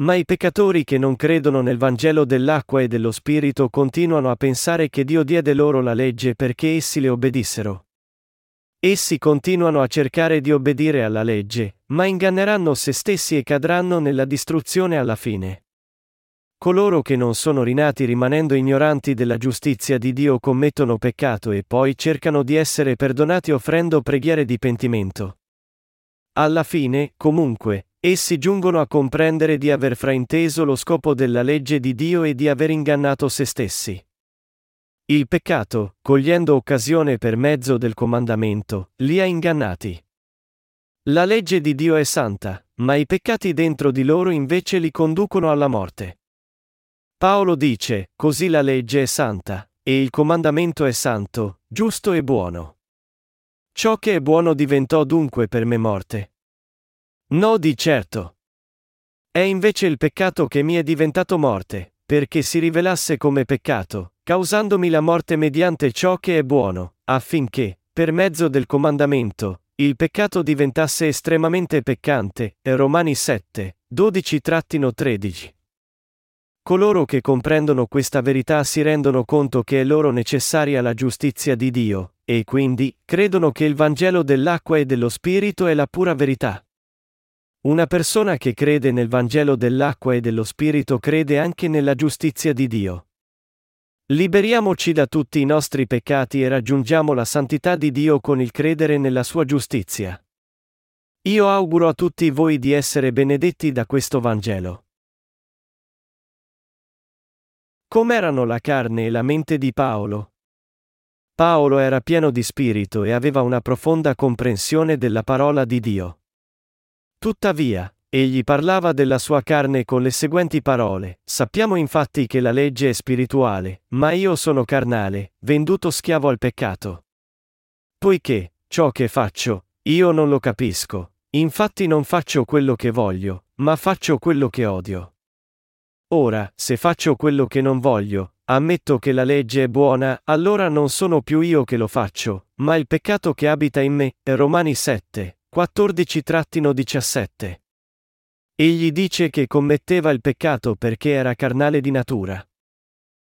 Ma i peccatori che non credono nel Vangelo dell'acqua e dello Spirito continuano a pensare che Dio diede loro la legge perché essi le obbedissero. Essi continuano a cercare di obbedire alla legge, ma inganneranno se stessi e cadranno nella distruzione alla fine. Coloro che non sono rinati rimanendo ignoranti della giustizia di Dio commettono peccato e poi cercano di essere perdonati offrendo preghiere di pentimento. Alla fine, comunque, essi giungono a comprendere di aver frainteso lo scopo della legge di Dio e di aver ingannato se stessi. Il peccato, cogliendo occasione per mezzo del comandamento, li ha ingannati. La legge di Dio è santa, ma i peccati dentro di loro invece li conducono alla morte. Paolo dice, così la legge è santa, e il comandamento è santo, giusto e buono. Ciò che è buono diventò dunque per me morte. No di certo. È invece il peccato che mi è diventato morte, perché si rivelasse come peccato, causandomi la morte mediante ciò che è buono, affinché, per mezzo del comandamento, il peccato diventasse estremamente peccante. Romani 7, 12-13. Coloro che comprendono questa verità si rendono conto che è loro necessaria la giustizia di Dio, e quindi credono che il Vangelo dell'acqua e dello Spirito è la pura verità. Una persona che crede nel Vangelo dell'acqua e dello Spirito crede anche nella giustizia di Dio. Liberiamoci da tutti i nostri peccati e raggiungiamo la santità di Dio con il credere nella sua giustizia. Io auguro a tutti voi di essere benedetti da questo Vangelo. Com'erano la carne e la mente di Paolo? Paolo era pieno di spirito e aveva una profonda comprensione della parola di Dio. Tuttavia, egli parlava della sua carne con le seguenti parole, sappiamo infatti che la legge è spirituale, ma io sono carnale, venduto schiavo al peccato. Poiché, ciò che faccio, io non lo capisco, infatti non faccio quello che voglio, ma faccio quello che odio. Ora, se faccio quello che non voglio, ammetto che la legge è buona, allora non sono più io che lo faccio, ma il peccato che abita in me. Romani 7, 14-17. Egli dice che commetteva il peccato perché era carnale di natura.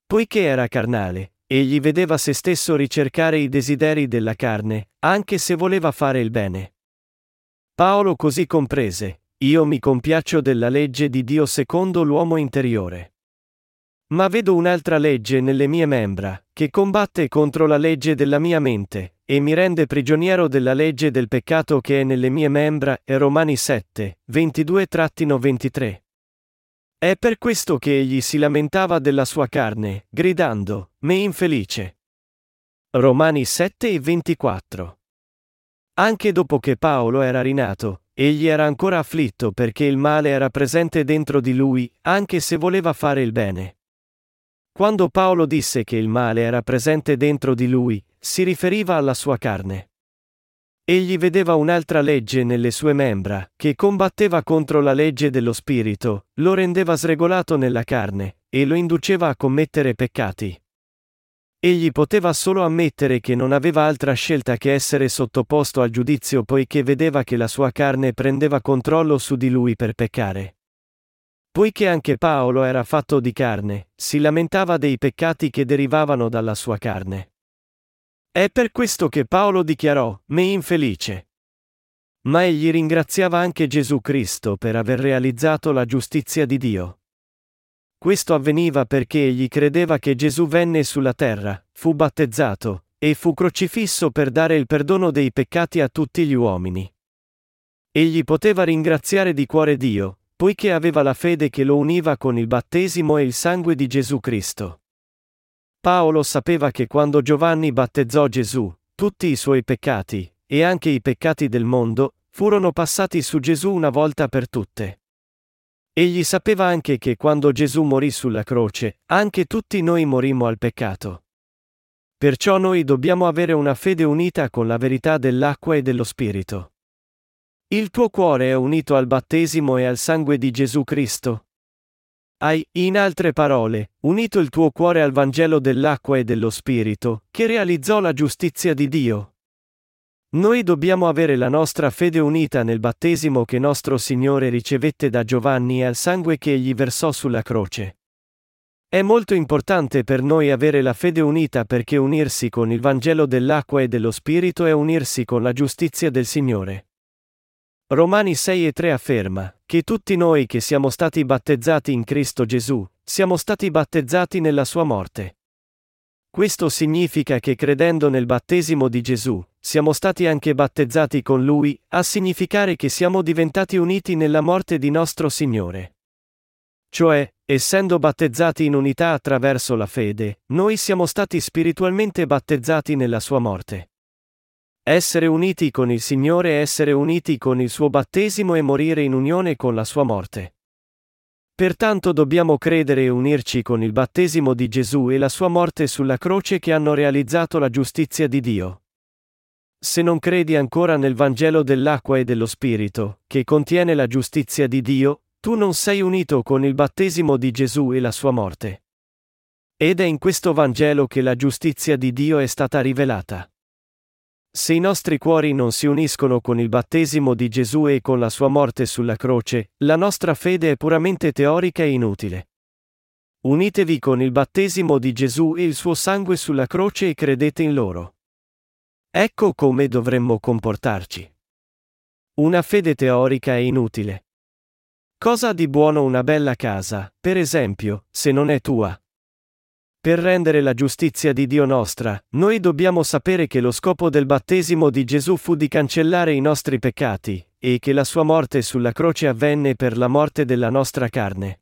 Poiché era carnale, egli vedeva se stesso ricercare i desideri della carne, anche se voleva fare il bene. Paolo così comprese, io mi compiaccio della legge di Dio secondo l'uomo interiore. Ma vedo un'altra legge nelle mie membra, che combatte contro la legge della mia mente, e mi rende prigioniero della legge del peccato che è nelle mie membra, e Romani 7, 22-23. È per questo che egli si lamentava della sua carne, gridando, me infelice. Romani 7 e 24. Anche dopo che Paolo era rinato, Egli era ancora afflitto perché il male era presente dentro di lui, anche se voleva fare il bene. Quando Paolo disse che il male era presente dentro di lui, si riferiva alla sua carne. Egli vedeva un'altra legge nelle sue membra, che combatteva contro la legge dello spirito, lo rendeva sregolato nella carne, e lo induceva a commettere peccati. Egli poteva solo ammettere che non aveva altra scelta che essere sottoposto al giudizio poiché vedeva che la sua carne prendeva controllo su di lui per peccare. Poiché anche Paolo era fatto di carne, si lamentava dei peccati che derivavano dalla sua carne. È per questo che Paolo dichiarò, me infelice. Ma egli ringraziava anche Gesù Cristo per aver realizzato la giustizia di Dio. Questo avveniva perché egli credeva che Gesù venne sulla terra, fu battezzato, e fu crocifisso per dare il perdono dei peccati a tutti gli uomini. Egli poteva ringraziare di cuore Dio, poiché aveva la fede che lo univa con il battesimo e il sangue di Gesù Cristo. Paolo sapeva che quando Giovanni battezzò Gesù, tutti i suoi peccati, e anche i peccati del mondo, furono passati su Gesù una volta per tutte. Egli sapeva anche che quando Gesù morì sulla croce, anche tutti noi morimmo al peccato. Perciò noi dobbiamo avere una fede unita con la verità dell'acqua e dello Spirito. Il tuo cuore è unito al battesimo e al sangue di Gesù Cristo? Hai, in altre parole, unito il tuo cuore al Vangelo dell'acqua e dello Spirito, che realizzò la giustizia di Dio. Noi dobbiamo avere la nostra fede unita nel battesimo che nostro Signore ricevette da Giovanni e al sangue che egli versò sulla croce. È molto importante per noi avere la fede unita perché unirsi con il Vangelo dell'acqua e dello Spirito è unirsi con la giustizia del Signore. Romani 6 e 3 afferma che tutti noi che siamo stati battezzati in Cristo Gesù, siamo stati battezzati nella sua morte. Questo significa che credendo nel battesimo di Gesù, siamo stati anche battezzati con Lui, a significare che siamo diventati uniti nella morte di nostro Signore. Cioè, essendo battezzati in unità attraverso la fede, noi siamo stati spiritualmente battezzati nella sua morte. Essere uniti con il Signore essere uniti con il suo battesimo e morire in unione con la sua morte. Pertanto dobbiamo credere e unirci con il battesimo di Gesù e la sua morte sulla croce che hanno realizzato la giustizia di Dio. Se non credi ancora nel Vangelo dell'acqua e dello Spirito, che contiene la giustizia di Dio, tu non sei unito con il battesimo di Gesù e la sua morte. Ed è in questo Vangelo che la giustizia di Dio è stata rivelata. Se i nostri cuori non si uniscono con il battesimo di Gesù e con la sua morte sulla croce, la nostra fede è puramente teorica e inutile. Unitevi con il battesimo di Gesù e il suo sangue sulla croce e credete in loro. Ecco come dovremmo comportarci. Una fede teorica è inutile. Cosa ha di buono una bella casa, per esempio, se non è tua? Per rendere la giustizia di Dio nostra, noi dobbiamo sapere che lo scopo del battesimo di Gesù fu di cancellare i nostri peccati, e che la sua morte sulla croce avvenne per la morte della nostra carne.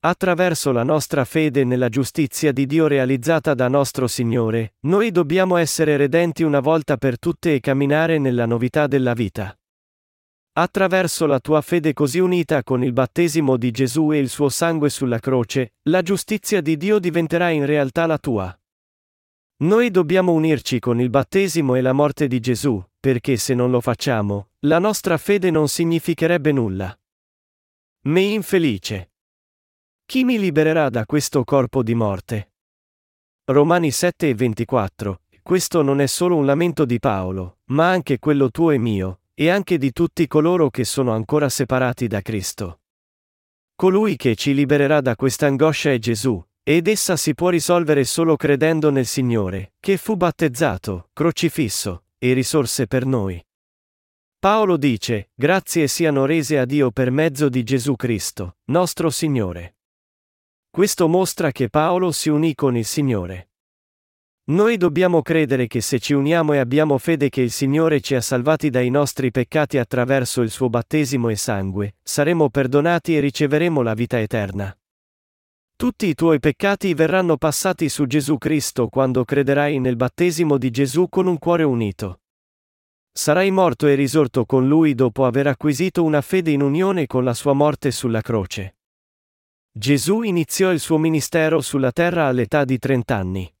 Attraverso la nostra fede nella giustizia di Dio realizzata da nostro Signore, noi dobbiamo essere redenti una volta per tutte e camminare nella novità della vita. Attraverso la tua fede così unita con il battesimo di Gesù e il suo sangue sulla croce, la giustizia di Dio diventerà in realtà la tua. Noi dobbiamo unirci con il battesimo e la morte di Gesù, perché se non lo facciamo, la nostra fede non significherebbe nulla. Me infelice. Chi mi libererà da questo corpo di morte? Romani 7 e 24. Questo non è solo un lamento di Paolo, ma anche quello tuo e mio, e anche di tutti coloro che sono ancora separati da Cristo. Colui che ci libererà da questa angoscia è Gesù, ed essa si può risolvere solo credendo nel Signore, che fu battezzato, crocifisso, e risorse per noi. Paolo dice, grazie siano rese a Dio per mezzo di Gesù Cristo, nostro Signore. Questo mostra che Paolo si unì con il Signore. Noi dobbiamo credere che se ci uniamo e abbiamo fede che il Signore ci ha salvati dai nostri peccati attraverso il suo battesimo e sangue, saremo perdonati e riceveremo la vita eterna. Tutti i tuoi peccati verranno passati su Gesù Cristo quando crederai nel battesimo di Gesù con un cuore unito. Sarai morto e risorto con Lui dopo aver acquisito una fede in unione con la sua morte sulla croce. Gesù iniziò il suo ministero sulla terra all'età di 30 anni.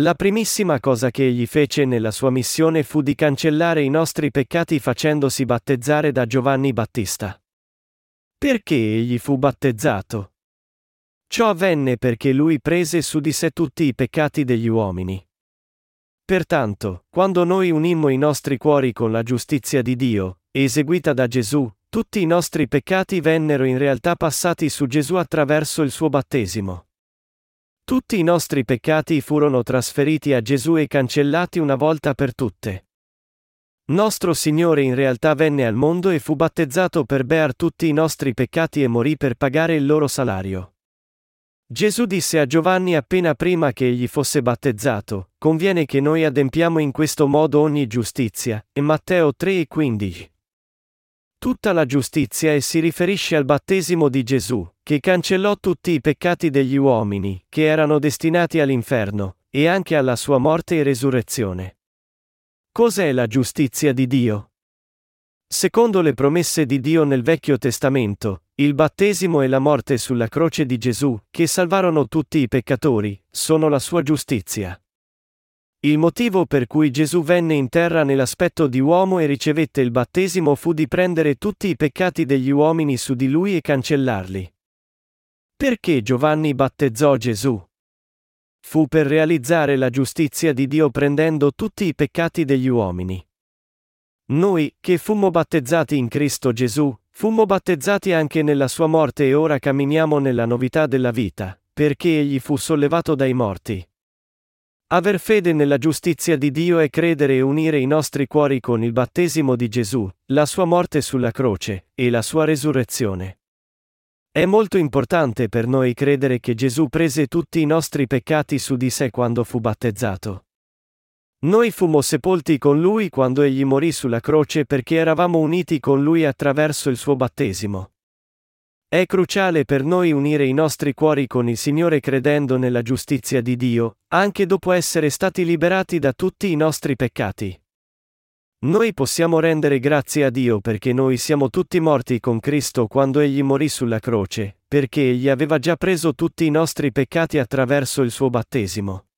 La primissima cosa che egli fece nella sua missione fu di cancellare i nostri peccati facendosi battezzare da Giovanni Battista. Perché egli fu battezzato? Ciò avvenne perché lui prese su di sé tutti i peccati degli uomini. Pertanto, quando noi unimmo i nostri cuori con la giustizia di Dio, eseguita da Gesù, tutti i nostri peccati vennero in realtà passati su Gesù attraverso il suo battesimo. Tutti i nostri peccati furono trasferiti a Gesù e cancellati una volta per tutte. Nostro Signore in realtà venne al mondo e fu battezzato per bear tutti i nostri peccati e morì per pagare il loro salario. Gesù disse a Giovanni appena prima che egli fosse battezzato, conviene che noi adempiamo in questo modo ogni giustizia, e Matteo 3 e 15. Tutta la giustizia e si riferisce al battesimo di Gesù, che cancellò tutti i peccati degli uomini, che erano destinati all'inferno, e anche alla sua morte e resurrezione. Cos'è la giustizia di Dio? Secondo le promesse di Dio nel Vecchio Testamento, il battesimo e la morte sulla croce di Gesù, che salvarono tutti i peccatori, sono la sua giustizia. Il motivo per cui Gesù venne in terra nell'aspetto di uomo e ricevette il battesimo fu di prendere tutti i peccati degli uomini su di lui e cancellarli. Perché Giovanni battezzò Gesù? Fu per realizzare la giustizia di Dio prendendo tutti i peccati degli uomini. Noi, che fummo battezzati in Cristo Gesù, fummo battezzati anche nella sua morte e ora camminiamo nella novità della vita, perché egli fu sollevato dai morti. Aver fede nella giustizia di Dio è credere e unire i nostri cuori con il battesimo di Gesù, la sua morte sulla croce, e la sua resurrezione. È molto importante per noi credere che Gesù prese tutti i nostri peccati su di sé quando fu battezzato. Noi fummo sepolti con Lui quando Egli morì sulla croce perché eravamo uniti con Lui attraverso il suo battesimo. È cruciale per noi unire i nostri cuori con il Signore credendo nella giustizia di Dio, anche dopo essere stati liberati da tutti i nostri peccati. Noi possiamo rendere grazie a Dio perché noi siamo tutti morti con Cristo quando Egli morì sulla croce, perché Egli aveva già preso tutti i nostri peccati attraverso il suo battesimo.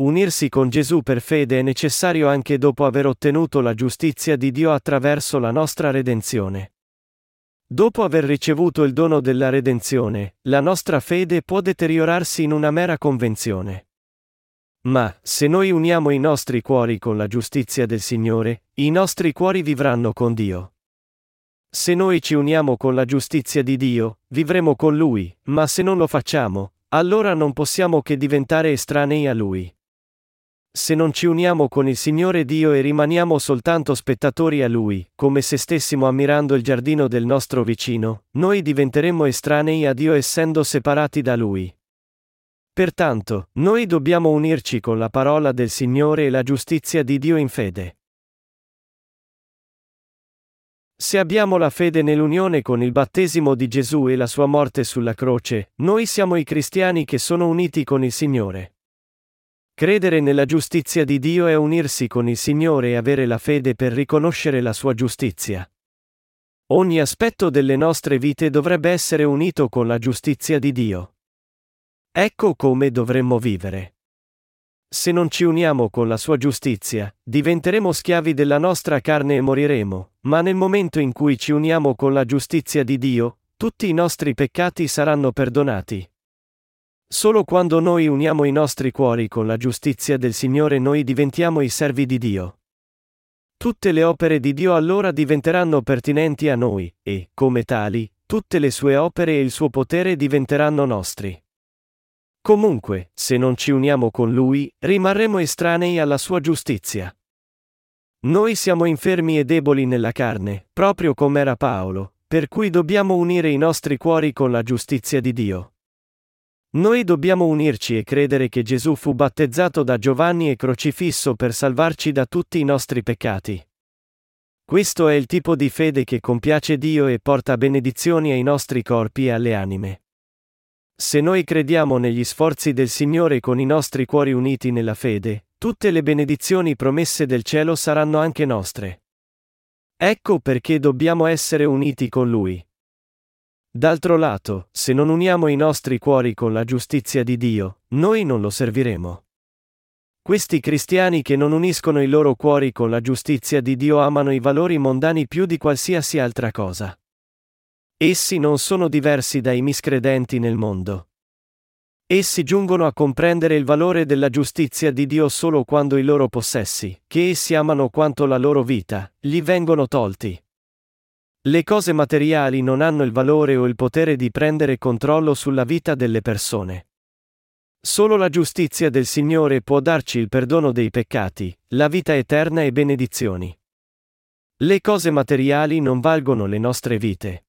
Unirsi con Gesù per fede è necessario anche dopo aver ottenuto la giustizia di Dio attraverso la nostra redenzione. Dopo aver ricevuto il dono della redenzione, la nostra fede può deteriorarsi in una mera convenzione. Ma, se noi uniamo i nostri cuori con la giustizia del Signore, i nostri cuori vivranno con Dio. Se noi ci uniamo con la giustizia di Dio, vivremo con Lui, ma se non lo facciamo, allora non possiamo che diventare estranei a Lui. Se non ci uniamo con il Signore Dio e rimaniamo soltanto spettatori a Lui, come se stessimo ammirando il giardino del nostro vicino, noi diventeremmo estranei a Dio essendo separati da Lui. Pertanto, noi dobbiamo unirci con la parola del Signore e la giustizia di Dio in fede. Se abbiamo la fede nell'unione con il battesimo di Gesù e la sua morte sulla croce, noi siamo i cristiani che sono uniti con il Signore. Credere nella giustizia di Dio è unirsi con il Signore e avere la fede per riconoscere la sua giustizia. Ogni aspetto delle nostre vite dovrebbe essere unito con la giustizia di Dio. Ecco come dovremmo vivere. Se non ci uniamo con la sua giustizia, diventeremo schiavi della nostra carne e moriremo, ma nel momento in cui ci uniamo con la giustizia di Dio, tutti i nostri peccati saranno perdonati. Solo quando noi uniamo i nostri cuori con la giustizia del Signore noi diventiamo i servi di Dio. Tutte le opere di Dio allora diventeranno pertinenti a noi, e, come tali, tutte le sue opere e il suo potere diventeranno nostri. Comunque, se non ci uniamo con Lui, rimarremo estranei alla sua giustizia. Noi siamo infermi e deboli nella carne, proprio come era Paolo, per cui dobbiamo unire i nostri cuori con la giustizia di Dio. Noi dobbiamo unirci e credere che Gesù fu battezzato da Giovanni e crocifisso per salvarci da tutti i nostri peccati. Questo è il tipo di fede che compiace Dio e porta benedizioni ai nostri corpi e alle anime. Se noi crediamo negli sforzi del Signore con i nostri cuori uniti nella fede, tutte le benedizioni promesse del cielo saranno anche nostre. Ecco perché dobbiamo essere uniti con Lui. D'altro lato, se non uniamo i nostri cuori con la giustizia di Dio, noi non lo serviremo. Questi cristiani che non uniscono i loro cuori con la giustizia di Dio amano i valori mondani più di qualsiasi altra cosa. Essi non sono diversi dai miscredenti nel mondo. Essi giungono a comprendere il valore della giustizia di Dio solo quando i loro possessi, che essi amano quanto la loro vita, gli vengono tolti. Le cose materiali non hanno il valore o il potere di prendere controllo sulla vita delle persone. Solo la giustizia del Signore può darci il perdono dei peccati, la vita eterna e benedizioni. Le cose materiali non valgono le nostre vite.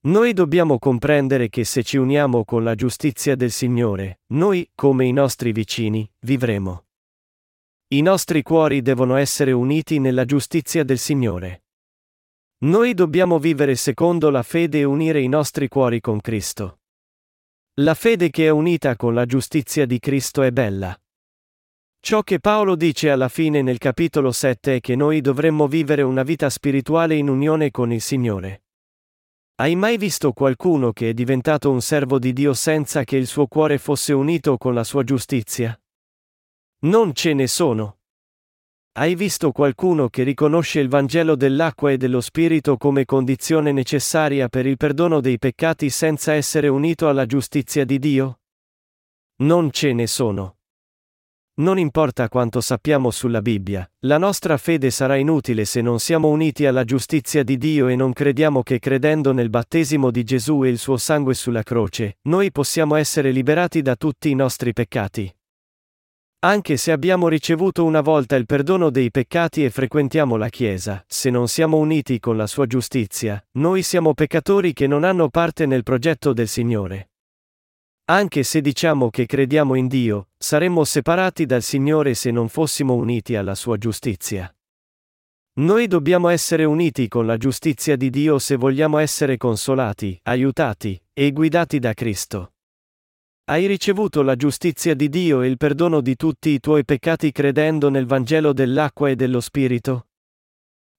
Noi dobbiamo comprendere che se ci uniamo con la giustizia del Signore, noi, come i nostri vicini, vivremo. I nostri cuori devono essere uniti nella giustizia del Signore. Noi dobbiamo vivere secondo la fede e unire i nostri cuori con Cristo. La fede che è unita con la giustizia di Cristo è bella. Ciò che Paolo dice alla fine nel capitolo 7 è che noi dovremmo vivere una vita spirituale in unione con il Signore. Hai mai visto qualcuno che è diventato un servo di Dio senza che il suo cuore fosse unito con la sua giustizia? Non ce ne sono. Hai visto qualcuno che riconosce il Vangelo dell'acqua e dello Spirito come condizione necessaria per il perdono dei peccati senza essere unito alla giustizia di Dio? Non ce ne sono. Non importa quanto sappiamo sulla Bibbia, la nostra fede sarà inutile se non siamo uniti alla giustizia di Dio e non crediamo che credendo nel battesimo di Gesù e il suo sangue sulla croce, noi possiamo essere liberati da tutti i nostri peccati. Anche se abbiamo ricevuto una volta il perdono dei peccati e frequentiamo la Chiesa, se non siamo uniti con la sua giustizia, noi siamo peccatori che non hanno parte nel progetto del Signore. Anche se diciamo che crediamo in Dio, saremmo separati dal Signore se non fossimo uniti alla sua giustizia. Noi dobbiamo essere uniti con la giustizia di Dio se vogliamo essere consolati, aiutati e guidati da Cristo. Hai ricevuto la giustizia di Dio e il perdono di tutti i tuoi peccati credendo nel Vangelo dell'acqua e dello Spirito?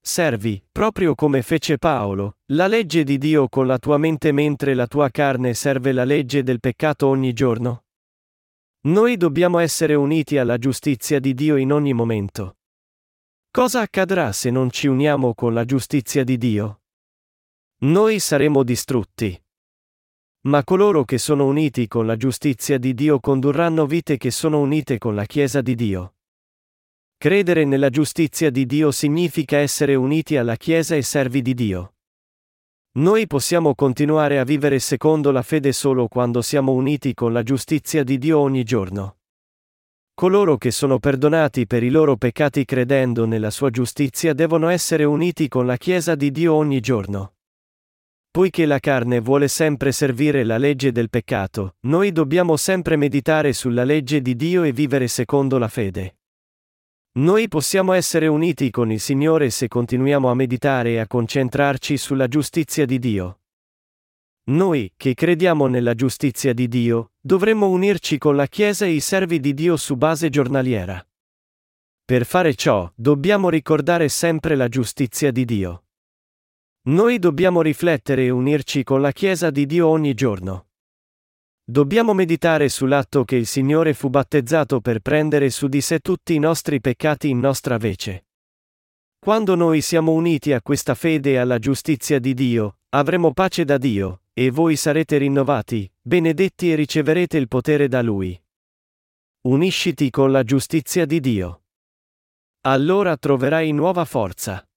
Servi, proprio come fece Paolo, la legge di Dio con la tua mente mentre la tua carne serve la legge del peccato ogni giorno? Noi dobbiamo essere uniti alla giustizia di Dio in ogni momento. Cosa accadrà se non ci uniamo con la giustizia di Dio? Noi saremo distrutti. Ma coloro che sono uniti con la giustizia di Dio condurranno vite che sono unite con la Chiesa di Dio. Credere nella giustizia di Dio significa essere uniti alla Chiesa e servi di Dio. Noi possiamo continuare a vivere secondo la fede solo quando siamo uniti con la giustizia di Dio ogni giorno. Coloro che sono perdonati per i loro peccati credendo nella sua giustizia devono essere uniti con la Chiesa di Dio ogni giorno. Poiché la carne vuole sempre servire la legge del peccato, noi dobbiamo sempre meditare sulla legge di Dio e vivere secondo la fede. Noi possiamo essere uniti con il Signore se continuiamo a meditare e a concentrarci sulla giustizia di Dio. Noi, che crediamo nella giustizia di Dio, dovremmo unirci con la Chiesa e i servi di Dio su base giornaliera. Per fare ciò, dobbiamo ricordare sempre la giustizia di Dio. Noi dobbiamo riflettere e unirci con la Chiesa di Dio ogni giorno. Dobbiamo meditare sull'atto che il Signore fu battezzato per prendere su di sé tutti i nostri peccati in nostra vece. Quando noi siamo uniti a questa fede e alla giustizia di Dio, avremo pace da Dio, e voi sarete rinnovati, benedetti e riceverete il potere da Lui. Unisciti con la giustizia di Dio. Allora troverai nuova forza.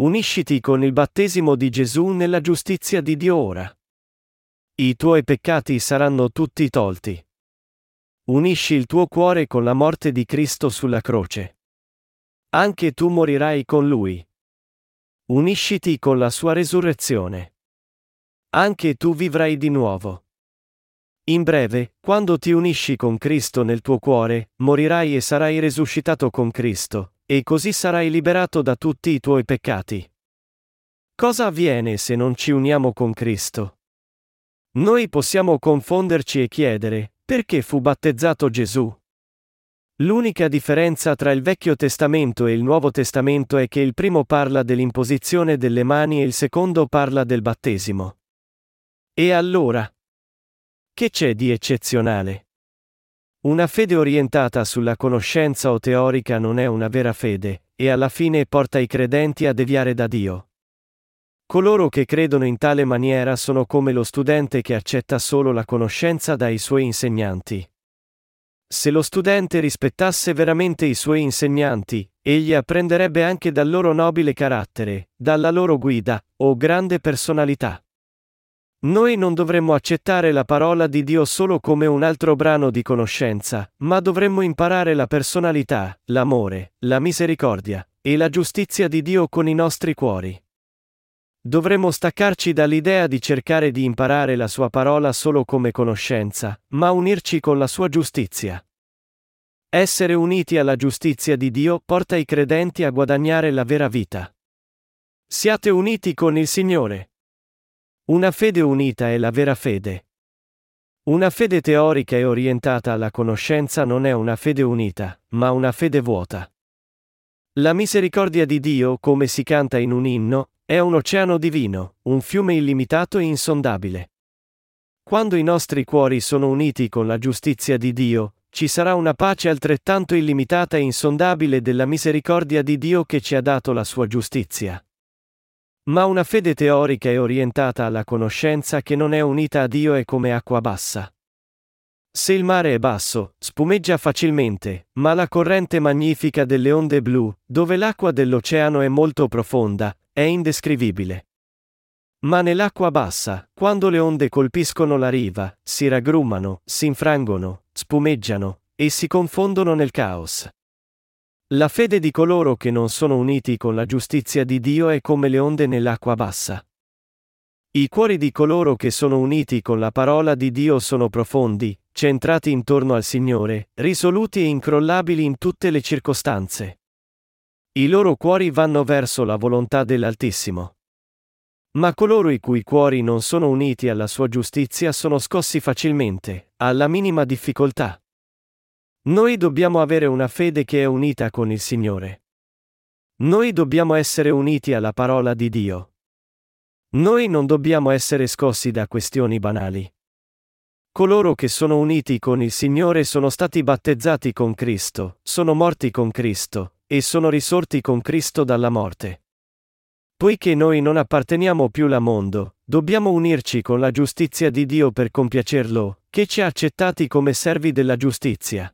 Unisciti con il battesimo di Gesù nella giustizia di Dio ora. I tuoi peccati saranno tutti tolti. Unisci il tuo cuore con la morte di Cristo sulla croce. Anche tu morirai con Lui. Unisciti con la sua resurrezione. Anche tu vivrai di nuovo. In breve, quando ti unisci con Cristo nel tuo cuore, morirai e sarai resuscitato con Cristo, e così sarai liberato da tutti i tuoi peccati. Cosa avviene se non ci uniamo con Cristo? Noi possiamo confonderci e chiedere, perché fu battezzato Gesù? L'unica differenza tra il Vecchio Testamento e il Nuovo Testamento è che il primo parla dell'imposizione delle mani e il secondo parla del battesimo. E allora? Che c'è di eccezionale? Una fede orientata sulla conoscenza o teorica non è una vera fede, e alla fine porta i credenti a deviare da Dio. Coloro che credono in tale maniera sono come lo studente che accetta solo la conoscenza dai suoi insegnanti. Se lo studente rispettasse veramente i suoi insegnanti, egli apprenderebbe anche dal loro nobile carattere, dalla loro guida, o grande personalità. Noi non dovremmo accettare la parola di Dio solo come un altro brano di conoscenza, ma dovremmo imparare la personalità, l'amore, la misericordia e la giustizia di Dio con i nostri cuori. Dovremmo staccarci dall'idea di cercare di imparare la sua parola solo come conoscenza, ma unirci con la sua giustizia. Essere uniti alla giustizia di Dio porta i credenti a guadagnare la vera vita. Siate uniti con il Signore. Una fede unita è la vera fede. Una fede teorica e orientata alla conoscenza non è una fede unita, ma una fede vuota. La misericordia di Dio, come si canta in un inno, è un oceano divino, un fiume illimitato e insondabile. Quando i nostri cuori sono uniti con la giustizia di Dio, ci sarà una pace altrettanto illimitata e insondabile della misericordia di Dio che ci ha dato la sua giustizia. Ma una fede teorica e orientata alla conoscenza che non è unita a Dio è come acqua bassa. Se il mare è basso, spumeggia facilmente, ma la corrente magnifica delle onde blu, dove l'acqua dell'oceano è molto profonda, è indescrivibile. Ma nell'acqua bassa, quando le onde colpiscono la riva, si raggrumano, si infrangono, spumeggiano, e si confondono nel caos. La fede di coloro che non sono uniti con la giustizia di Dio è come le onde nell'acqua bassa. I cuori di coloro che sono uniti con la parola di Dio sono profondi, centrati intorno al Signore, risoluti e incrollabili in tutte le circostanze. I loro cuori vanno verso la volontà dell'Altissimo. Ma coloro i cui cuori non sono uniti alla sua giustizia sono scossi facilmente, alla minima difficoltà. Noi dobbiamo avere una fede che è unita con il Signore. Noi dobbiamo essere uniti alla parola di Dio. Noi non dobbiamo essere scossi da questioni banali. Coloro che sono uniti con il Signore sono stati battezzati con Cristo, sono morti con Cristo, e sono risorti con Cristo dalla morte. Poiché noi non apparteniamo più al mondo, dobbiamo unirci con la giustizia di Dio per compiacerlo, che ci ha accettati come servi della giustizia.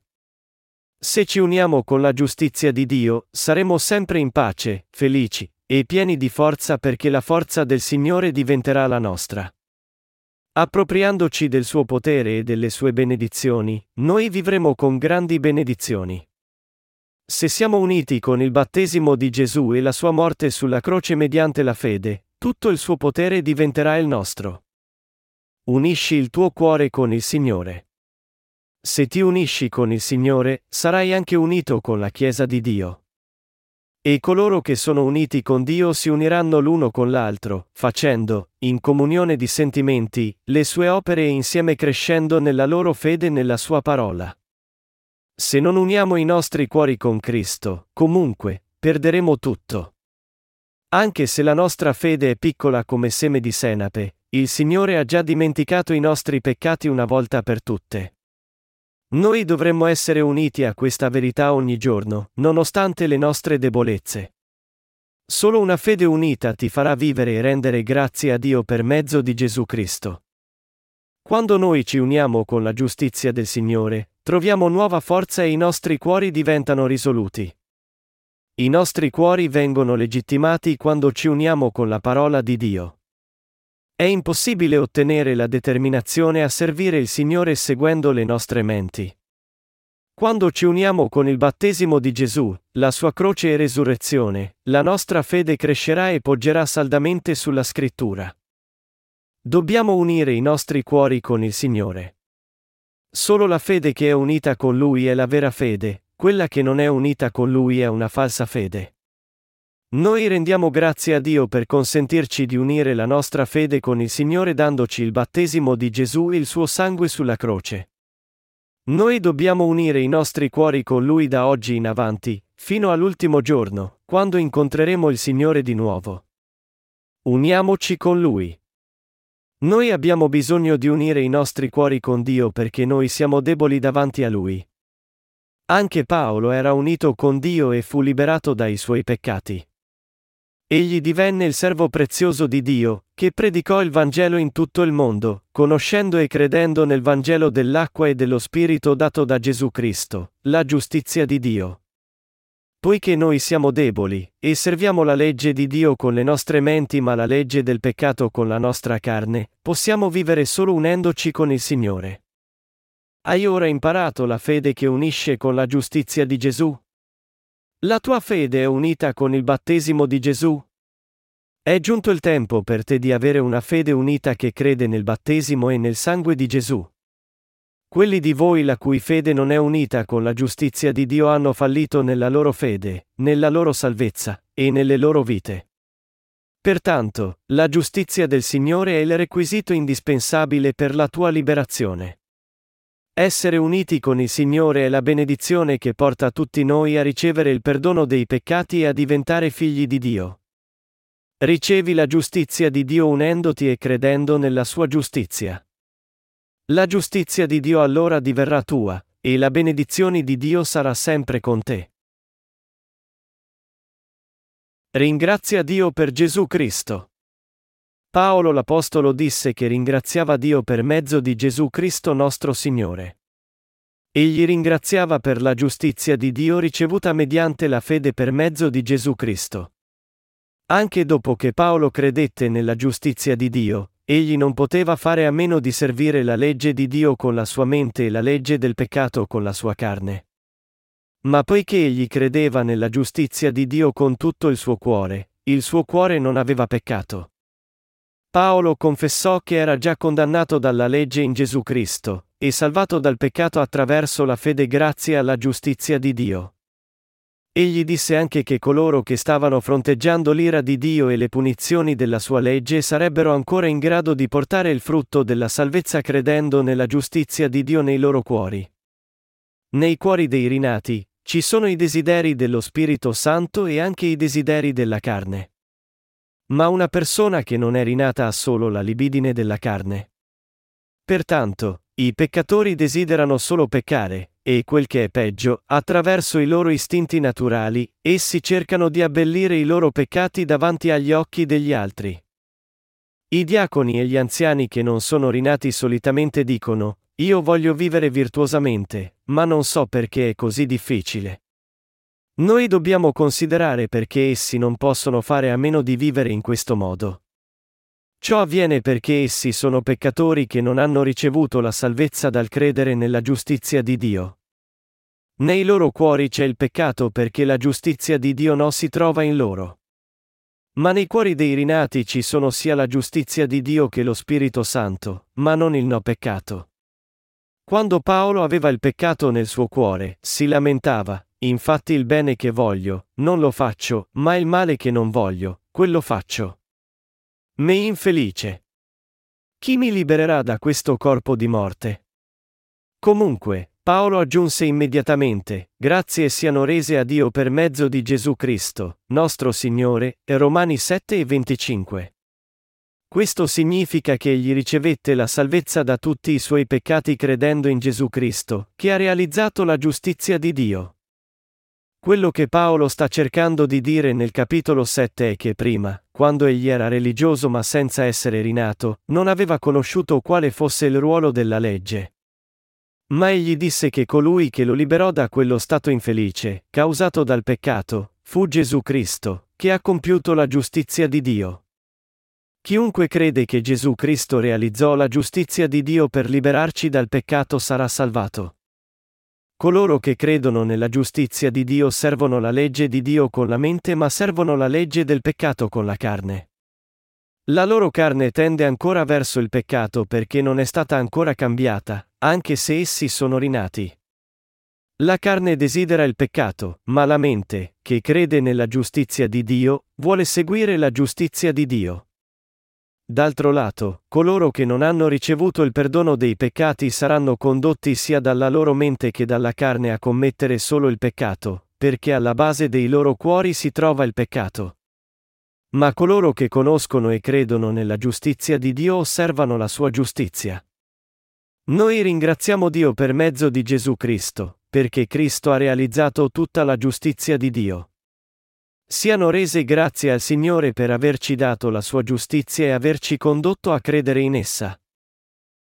Se ci uniamo con la giustizia di Dio, saremo sempre in pace, felici e pieni di forza perché la forza del Signore diventerà la nostra. Appropriandoci del suo potere e delle sue benedizioni, noi vivremo con grandi benedizioni. Se siamo uniti con il battesimo di Gesù e la sua morte sulla croce mediante la fede, tutto il suo potere diventerà il nostro. Unisci il tuo cuore con il Signore. Se ti unisci con il Signore, sarai anche unito con la Chiesa di Dio. E coloro che sono uniti con Dio si uniranno l'uno con l'altro, facendo, in comunione di sentimenti, le sue opere e insieme crescendo nella loro fede nella sua parola. Se non uniamo i nostri cuori con Cristo, comunque, perderemo tutto. Anche se la nostra fede è piccola come seme di senape, il Signore ha già dimenticato i nostri peccati una volta per tutte. Noi dovremmo essere uniti a questa verità ogni giorno, nonostante le nostre debolezze. Solo una fede unita ti farà vivere e rendere grazie a Dio per mezzo di Gesù Cristo. Quando noi ci uniamo con la giustizia del Signore, troviamo nuova forza e i nostri cuori diventano risoluti. I nostri cuori vengono legittimati quando ci uniamo con la parola di Dio. È impossibile ottenere la determinazione a servire il Signore seguendo le nostre menti. Quando ci uniamo con il battesimo di Gesù, la sua croce e resurrezione, la nostra fede crescerà e poggerà saldamente sulla scrittura. Dobbiamo unire i nostri cuori con il Signore. Solo la fede che è unita con Lui è la vera fede, quella che non è unita con Lui è una falsa fede. Noi rendiamo grazie a Dio per consentirci di unire la nostra fede con il Signore dandoci il battesimo di Gesù e il suo sangue sulla croce. Noi dobbiamo unire i nostri cuori con Lui da oggi in avanti, fino all'ultimo giorno, quando incontreremo il Signore di nuovo. Uniamoci con Lui. Noi abbiamo bisogno di unire i nostri cuori con Dio perché noi siamo deboli davanti a Lui. Anche Paolo era unito con Dio e fu liberato dai suoi peccati. Egli divenne il servo prezioso di Dio, che predicò il Vangelo in tutto il mondo, conoscendo e credendo nel Vangelo dell'acqua e dello Spirito dato da Gesù Cristo, la giustizia di Dio. Poiché noi siamo deboli, e serviamo la legge di Dio con le nostre menti ma la legge del peccato con la nostra carne, possiamo vivere solo unendoci con il Signore. Hai ora imparato la fede che unisce con la giustizia di Gesù? La tua fede è unita con il battesimo di Gesù? È giunto il tempo per te di avere una fede unita che crede nel battesimo e nel sangue di Gesù. Quelli di voi la cui fede non è unita con la giustizia di Dio hanno fallito nella loro fede, nella loro salvezza, e nelle loro vite. Pertanto, la giustizia del Signore è il requisito indispensabile per la tua liberazione. Essere uniti con il Signore è la benedizione che porta tutti noi a ricevere il perdono dei peccati e a diventare figli di Dio. Ricevi la giustizia di Dio unendoti e credendo nella sua giustizia. La giustizia di Dio allora diverrà tua, e la benedizione di Dio sarà sempre con te. Ringrazia Dio per Gesù Cristo. Paolo l'Apostolo disse che ringraziava Dio per mezzo di Gesù Cristo nostro Signore. Egli ringraziava per la giustizia di Dio ricevuta mediante la fede per mezzo di Gesù Cristo. Anche dopo che Paolo credette nella giustizia di Dio, egli non poteva fare a meno di servire la legge di Dio con la sua mente e la legge del peccato con la sua carne. Ma poiché egli credeva nella giustizia di Dio con tutto il suo cuore, il suo cuore non aveva peccato. Paolo confessò che era già condannato dalla legge in Gesù Cristo, e salvato dal peccato attraverso la fede grazie alla giustizia di Dio. Egli disse anche che coloro che stavano fronteggiando l'ira di Dio e le punizioni della sua legge sarebbero ancora in grado di portare il frutto della salvezza credendo nella giustizia di Dio nei loro cuori. Nei cuori dei rinati, ci sono i desideri dello Spirito Santo e anche i desideri della carne. Ma una persona che non è rinata ha solo la libidine della carne. Pertanto, i peccatori desiderano solo peccare, e quel che è peggio, attraverso i loro istinti naturali, essi cercano di abbellire i loro peccati davanti agli occhi degli altri. I diaconi e gli anziani che non sono rinati solitamente dicono, io voglio vivere virtuosamente, ma non so perché è così difficile. Noi dobbiamo considerare perché essi non possono fare a meno di vivere in questo modo. Ciò avviene perché essi sono peccatori che non hanno ricevuto la salvezza dal credere nella giustizia di Dio. Nei loro cuori c'è il peccato perché la giustizia di Dio non si trova in loro. Ma nei cuori dei rinati ci sono sia la giustizia di Dio che lo Spirito Santo, ma non il no peccato. Quando Paolo aveva il peccato nel suo cuore, si lamentava, infatti il bene che voglio, non lo faccio, ma il male che non voglio, quello faccio. Me infelice. Chi mi libererà da questo corpo di morte? Comunque, Paolo aggiunse immediatamente, grazie siano rese a Dio per mezzo di Gesù Cristo, nostro Signore, Romani 7 e 25. Questo significa che egli ricevette la salvezza da tutti i suoi peccati credendo in Gesù Cristo, che ha realizzato la giustizia di Dio. Quello che Paolo sta cercando di dire nel capitolo 7 è che prima, quando egli era religioso ma senza essere rinato, non aveva conosciuto quale fosse il ruolo della legge. Ma egli disse che colui che lo liberò da quello stato infelice, causato dal peccato, fu Gesù Cristo, che ha compiuto la giustizia di Dio. Chiunque crede che Gesù Cristo realizzò la giustizia di Dio per liberarci dal peccato sarà salvato. Coloro che credono nella giustizia di Dio servono la legge di Dio con la mente ma servono la legge del peccato con la carne. La loro carne tende ancora verso il peccato perché non è stata ancora cambiata, anche se essi sono rinati. La carne desidera il peccato, ma la mente, che crede nella giustizia di Dio, vuole seguire la giustizia di Dio. D'altro lato, coloro che non hanno ricevuto il perdono dei peccati saranno condotti sia dalla loro mente che dalla carne a commettere solo il peccato, perché alla base dei loro cuori si trova il peccato. Ma coloro che conoscono e credono nella giustizia di Dio osservano la sua giustizia. Noi ringraziamo Dio per mezzo di Gesù Cristo, perché Cristo ha realizzato tutta la giustizia di Dio. Siano rese grazie al Signore per averci dato la sua giustizia e averci condotto a credere in essa.